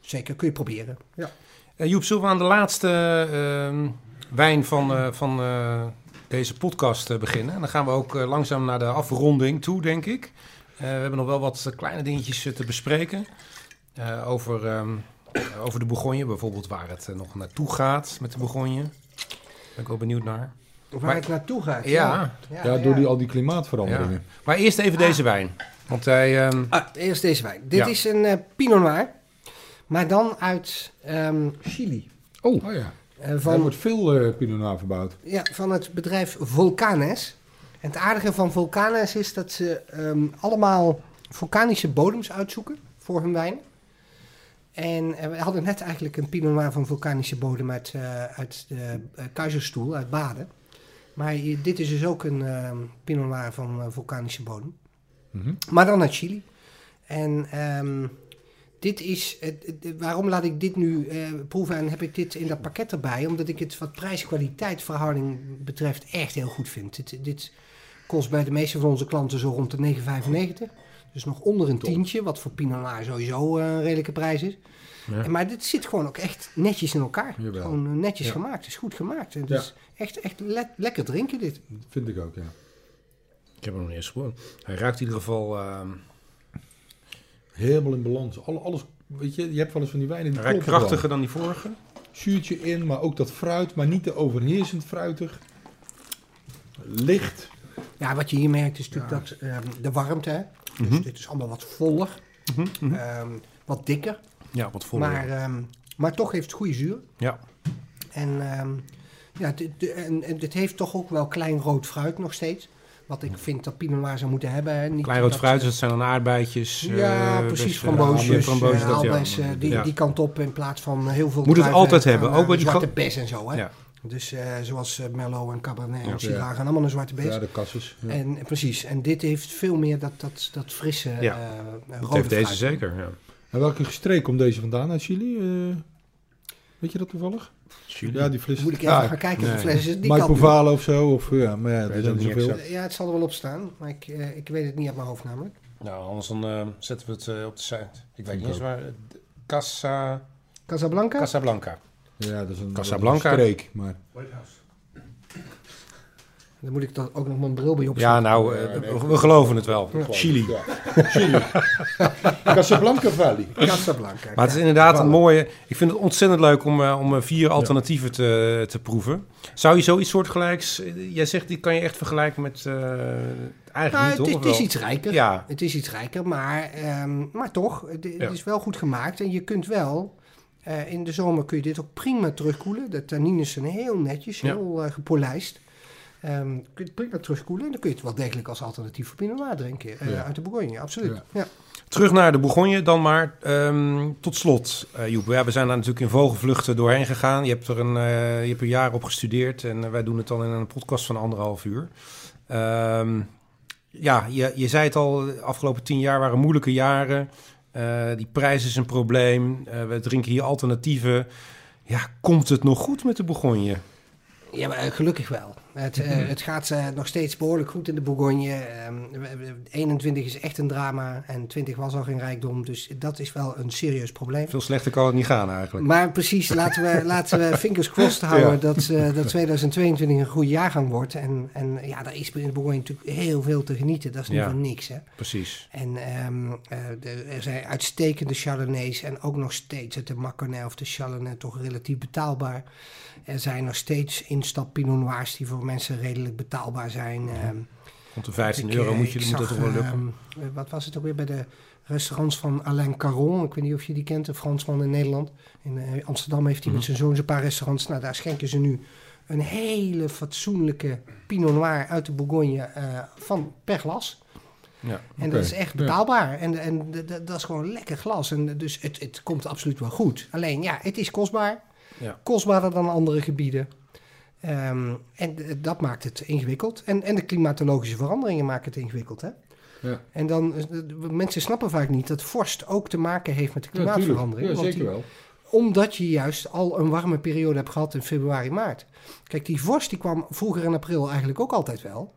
zeker kun je proberen. Ja. Eh, Joep, zullen we aan de laatste ehm, wijn van, eh, van eh, deze podcast eh, beginnen? En dan gaan we ook eh, langzaam naar de afronding toe, denk ik. Eh, we hebben nog wel wat eh, kleine dingetjes eh, te bespreken. Eh, over, ehm, eh, over de Bourgogne, bijvoorbeeld waar het eh, nog naartoe gaat met de Bourgogne. Ben ik wel benieuwd naar. Waar Maar- het naartoe gaat. Ja. Ja, door die, al die klimaatveranderingen. Maar eerst even deze wijn. Want hij... ehm, Ah, eerst deze wijn. Dit Ja. is een eh, Pinot Noir, maar dan uit ehm, Chili. Oh, ja. Eh, Er van, wordt veel eh Pinot Noir verbouwd. ja, van het bedrijf Volcanes. En het aardige van Volcanes is dat ze ehm, allemaal vulkanische bodems uitzoeken voor hun wijn. En eh, we hadden net eigenlijk een Pinot Noir van vulkanische bodem uit, eh, uit de uh, uit Baden. Maar dit is dus ook een ehm, Pinot Noir van vulkanische bodem. Mhm. Maar dan uit Chili. En ehm, dit is, waarom laat ik dit nu proeven en heb ik dit in dat pakket erbij? Omdat ik het wat prijs-kwaliteit verhouding betreft echt heel goed vind. Dit, dit kost bij de meeste van onze klanten zo rond de 9,95. Dus nog onder een Top. tientje, wat voor Pinot Noir sowieso eh, een redelijke prijs is. Ja. En, maar dit zit gewoon ook echt netjes in elkaar. Jawel. Gewoon eh, netjes Ja. gemaakt. Het is goed gemaakt. En het Ja. is echt, echt le- lekker drinken dit. Dat vind ik ook, ja. ik heb hem nog niet eens gewoon. Hij ruikt in ieder geval... ehm, Helemaal in balans. Alle, alles, weet je, je hebt wel eens van die wijnen die hij kloppen krachtiger dan die vorige. Zuurtje in, maar ook dat fruit, maar niet te overheersend fruitig. Licht. Ja, wat je hier merkt is natuurlijk dat ehm, de warmte. Dus Mhm. dit is allemaal wat voller. Mhm, mhm. Ehm, wat dikker, Ja, wat voller. maar, ehm, maar toch heeft het goede zuur. Ja. En, ehm, ja, dit, de- en, en dit heeft toch ook wel klein rood fruit nog steeds. Wat ik vind dat Pinot Noir zou moeten hebben. hè. Niet Klein rood dat, fruit, eh, dat zijn dan aardbeidjes. ja, eh, precies. bessen, Framboosjes, framboosjes, eh, dat, ja. die, Ja. die kant op in plaats van heel veel Moet het altijd en- hebben, en, ook eh, bij die zwarte bes en zo. Hè? Ja. Dus eh, zoals eh, Merlot en Cabernet Ja. en Syrah Ja. gaan allemaal een zwarte bes. Ja, de kasses. Ja. En eh, precies, en dit heeft veel meer dat, dat, dat frisse Ja. eh, Dat rode heeft deze fruit. zeker, ja. En welke streek komt deze vandaan uit Chili? Eh, weet je dat toevallig? Ja, die fles. Moet ik even Ah, gaan kijken of de fles is. Die Mike. Povalo of zo. Of, ja, maar ja, er er niet zoveel. exact. Ja, het zal er wel op staan, maar ik, ik weet het niet uit mijn hoofd namelijk. Nou, anders dan eh, zetten we het eh, op de site. Ik weet niet eens waar. Casa, Casablanca? Casablanca. Ja, dat is een, Casablanca. dat is een streek. Maar Dan moet ik dan ook nog mijn bril bij Ja, opzetten. nou, eh, Ja, nee, we, we geloven het wel. Ja. Chili. Ja. Chili. [LAUGHS] Casablanca Valley. Casablanca. Maar het is inderdaad een mooie... Ik vind het ontzettend leuk om, eh, om eh, vier alternatieven te, te proeven. Zou je zoiets soortgelijks... Jij zegt, die kan je echt vergelijken met... eh, eigenlijk Nou, niet, het, toch? het is wel? iets rijker. Ja, Het is iets rijker, maar, ehm, maar toch, het, het Ja. is wel goed gemaakt. En je kunt wel, eh, in de zomer kun je dit ook prima terugkoelen. De tannines zijn heel netjes, Ja. heel eh, gepolijst. Ehm, kun je het prima terugkoelen en dan kun je het wel degelijk als alternatief voor Pinot Noir drinken. eh, Ja. Uit de Bourgogne, absoluut. Ja. Terug naar de Bourgogne dan maar. Ehm, tot slot, Joep. Ja, we zijn daar natuurlijk in vogelvluchten doorheen gegaan. Je hebt er een, je hebt een jaar op gestudeerd. En wij doen het dan in een podcast van anderhalf uur. Ehm, ja, je, je zei het al, de afgelopen tien jaar waren moeilijke jaren. Eh, die prijs is een probleem. Eh, we drinken hier alternatieven. Ja, komt het nog goed met de Bourgogne? Ja, maar eh, gelukkig wel. Het, eh, het gaat eh, nog steeds behoorlijk goed in de Bourgogne. Ehm, we- we- 21 is echt een drama en 20 was al geen rijkdom. Dus dat is wel een serieus probleem. Veel slechter kan het niet gaan eigenlijk. Maar precies, laten we, [LAUGHS] laten we fingers crossed houden Ja. dat, eh, dat 2022 een goede jaargang wordt. En, en ja, daar is in de Bourgogne natuurlijk heel veel te genieten. Dat is niet Ja. van niks. Hè? Precies. En ehm, eh, er zijn uitstekende Chardonnays en ook nog steeds het de Maconnais of de Chardonnay toch relatief betaalbaar. Er zijn nog steeds instap Pinot Noirs die voor mensen redelijk betaalbaar zijn. Ehm, Rond de 15 ik, euro eh, moet, je, moet dat toch wel lukken. ehm, eh, wat was het ook weer bij de restaurants van Alain Caron? Ik weet niet of je die kent, een Fransman in Nederland. In eh, Amsterdam heeft hij Mhm. met zijn zoon een paar restaurants. Nou, daar schenken ze nu een hele fatsoenlijke Pinot Noir uit de Bourgogne eh, van per glas. Ja. En dat is echt ja. betaalbaar. En, en dat is gewoon lekker glas. En dus het, het komt absoluut wel goed. Alleen ja, het is kostbaar. Ja. Kostbaarder dan andere gebieden. Ehm, en dat maakt het ingewikkeld. En, en de klimatologische veranderingen maken het ingewikkeld. Hè? Ja. En dan, mensen snappen vaak niet dat vorst ook te maken heeft met de Ja, klimaatverandering. Ja, want zeker die- wel. omdat je juist al een warme periode hebt gehad in februari, maart. Kijk, die vorst die kwam vroeger in april eigenlijk ook altijd wel.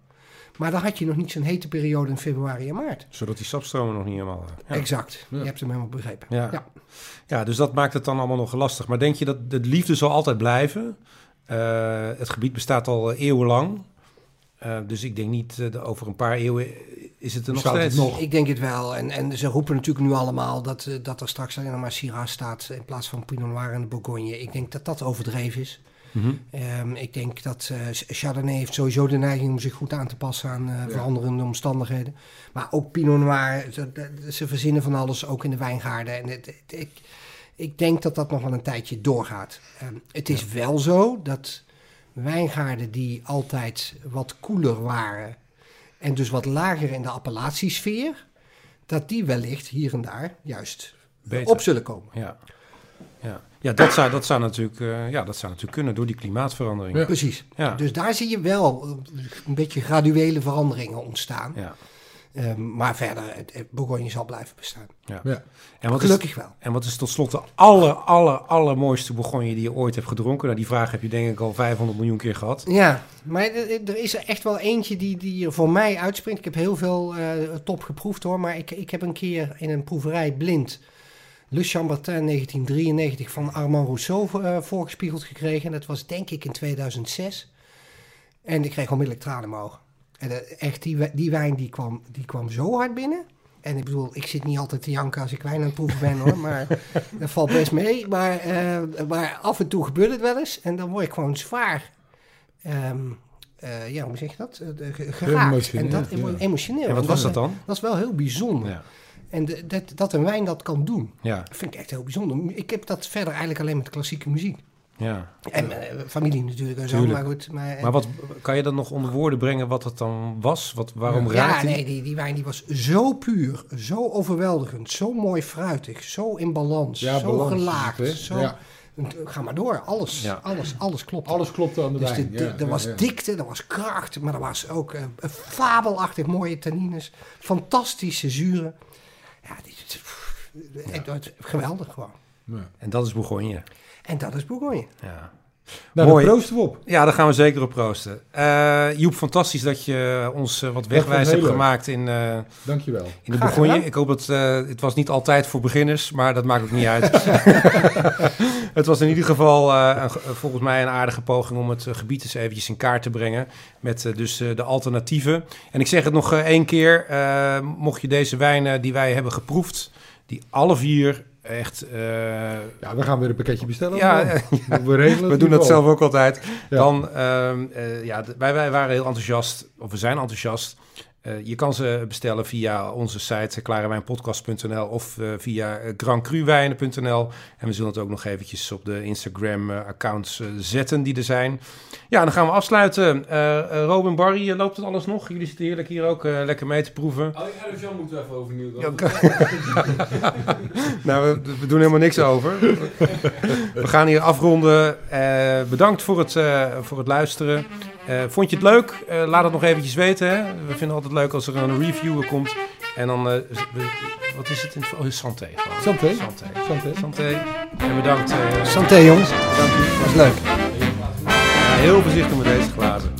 Maar dan had je nog niet zo'n hete periode in februari en maart. Zodat die sapstromen nog niet helemaal... eh, Ja. Exact. Ja. Je hebt hem helemaal begrepen. Ja. Ja. Ja, dus dat maakt het dan allemaal nog lastig. Maar denk je dat de liefde zal altijd blijven? Eh, het gebied bestaat al eeuwenlang. Eh, dus ik denk niet, eh, de- over een paar eeuwen is het er nog het steeds. nog? Ik denk het wel. En, en ze roepen natuurlijk nu allemaal dat, eh, dat er straks alleen maar Syrah staat in plaats van Pinot Noir en de Bourgogne. Ik denk dat dat overdreven is. Mhm. Ehm, ik denk dat eh, Chardonnay heeft sowieso de neiging om zich goed aan te passen aan eh, veranderende omstandigheden. Maar ook Pinot Noir, ze, verzinnen van alles, ook in de wijngaarden. En het, het- ik, ik denk dat dat nog wel een tijdje doorgaat. Ehm, het is wel zo dat wijngaarden die altijd wat koeler waren en dus wat lager in de appellatiesfeer, dat die wellicht hier en daar juist Beter. op zullen komen. Ja, ja. ja dat, zou, dat, zou natuurlijk, eh, ja dat zou natuurlijk kunnen door die klimaatverandering. Ja. Precies. Ja. Dus daar zie je wel een beetje graduele veranderingen ontstaan. Ja. Ehm, maar verder, het, Bourgogne zal blijven bestaan. Ja. En, wat is, Gelukkig wel. en wat is tot slot de aller, aller, allermooiste Bourgogne die je ooit hebt gedronken? Nou, die vraag heb je denk ik al 500 miljoen keer gehad. Ja, maar er is er echt wel eentje die, die er voor mij uitspringt. Ik heb heel veel eh, top geproefd hoor, maar ik, ik heb een keer in een proeverij blind Le Chambertin 1993 van Armand Rousseau eh, voorgespiegeld gekregen. En dat was denk ik in 2006. En ik kreeg onmiddellijk tranen in mijn ogen. En eh, echt, die, die wijn die kwam, die kwam zo hard binnen. En ik bedoel, ik zit niet altijd te janken als ik wijn aan het proeven ben hoor, maar [LAUGHS] dat valt best mee. Maar, eh, maar af en toe gebeurt het wel eens en dan word ik gewoon zwaar, ehm, eh, ja, hoe zeg je dat? Ge- Geraakt. En Emotioneel, dat ja. emotioneel. En wat En was dat dan? Dat is wel heel bijzonder. Ja. En de- dat, dat een wijn dat kan doen, Ja, vind ik echt heel bijzonder. Ik heb dat verder eigenlijk alleen met klassieke muziek. Ja. En eh, familie natuurlijk en zo, Tuurlijk. maar goed. Maar, Maar wat, kan je dat nog onder woorden brengen wat het dan was? Wat, waarom Ja, raakte die? nee, die, die wijn die was zo puur, zo overweldigend, zo mooi fruitig, zo in balans, Ja, zo balans gelaagd. het, zo, Ja. Ga maar door, alles, Ja. alles, alles klopt. Alles klopte aan de dus wijn. ja, er ja, was ja. dikte, er was kracht, maar er was ook eh, een fabelachtig mooie tannines, fantastische zuren. Ja, die, het- het- geweldig gewoon. Ja. En dat is Bourgogne. En dat is Bourgogne. Ja. Nou, Mooi. daar proosten we op. Ja, daar gaan we zeker op proosten. Eh, Joep, fantastisch dat je ons eh, wat wegwijs hebt leuk. gemaakt in, eh, Dankjewel. in de Bourgogne. Ik hoop dat eh, het was niet altijd voor beginners, maar dat maakt ook niet uit. [LAUGHS] het was in ieder geval eh, een, volgens mij een aardige poging om het gebied eens eventjes in kaart te brengen. Met dus eh, de alternatieven. En ik zeg het nog één keer. eh, mocht je deze wijnen die wij hebben geproefd, die alle vier echt... eh, Ja, we gaan weer een pakketje bestellen. Ja, man. we regelen we doen dat wel. zelf ook altijd. Ja. Dan, ehm, eh, ja, wij, wij waren heel enthousiast, of we zijn enthousiast. Eh, je kan ze bestellen via onze site klarewijnpodcast.nl of eh, via eh, grandcruwijnen.nl. En we zullen het ook nog eventjes op de Instagram-accounts zetten die er zijn. Ja, dan gaan we afsluiten. Robin, Barry, loopt het alles nog? Jullie zitten heerlijk hier ook lekker mee te proeven. Oh, ja, dus Jan moeten we even overnieuw Ja, [LAUGHS] nou, we, we doen helemaal niks over. We gaan hier afronden. Bedankt voor het, voor het luisteren. Eh, vond je het leuk? Eh, laat het nog eventjes weten. Hè? We vinden het altijd leuk als er een reviewer komt. En dan, we- wat is het? In, het- oh, santé. Santé. Santé. Santé. Santé. En bedankt. Santé jongens, dank u. was leuk. Heel voorzichtig met deze glazen.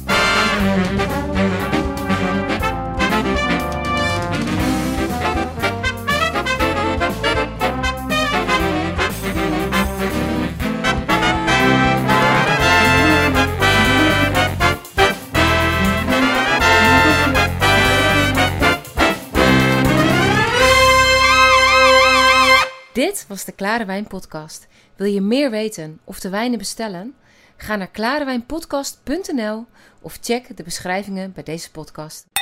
Dit was de Klare Wijn Podcast. Wil je meer weten of de wijnen bestellen? Ga naar klarewijnpodcast.nl of check de beschrijvingen bij deze podcast.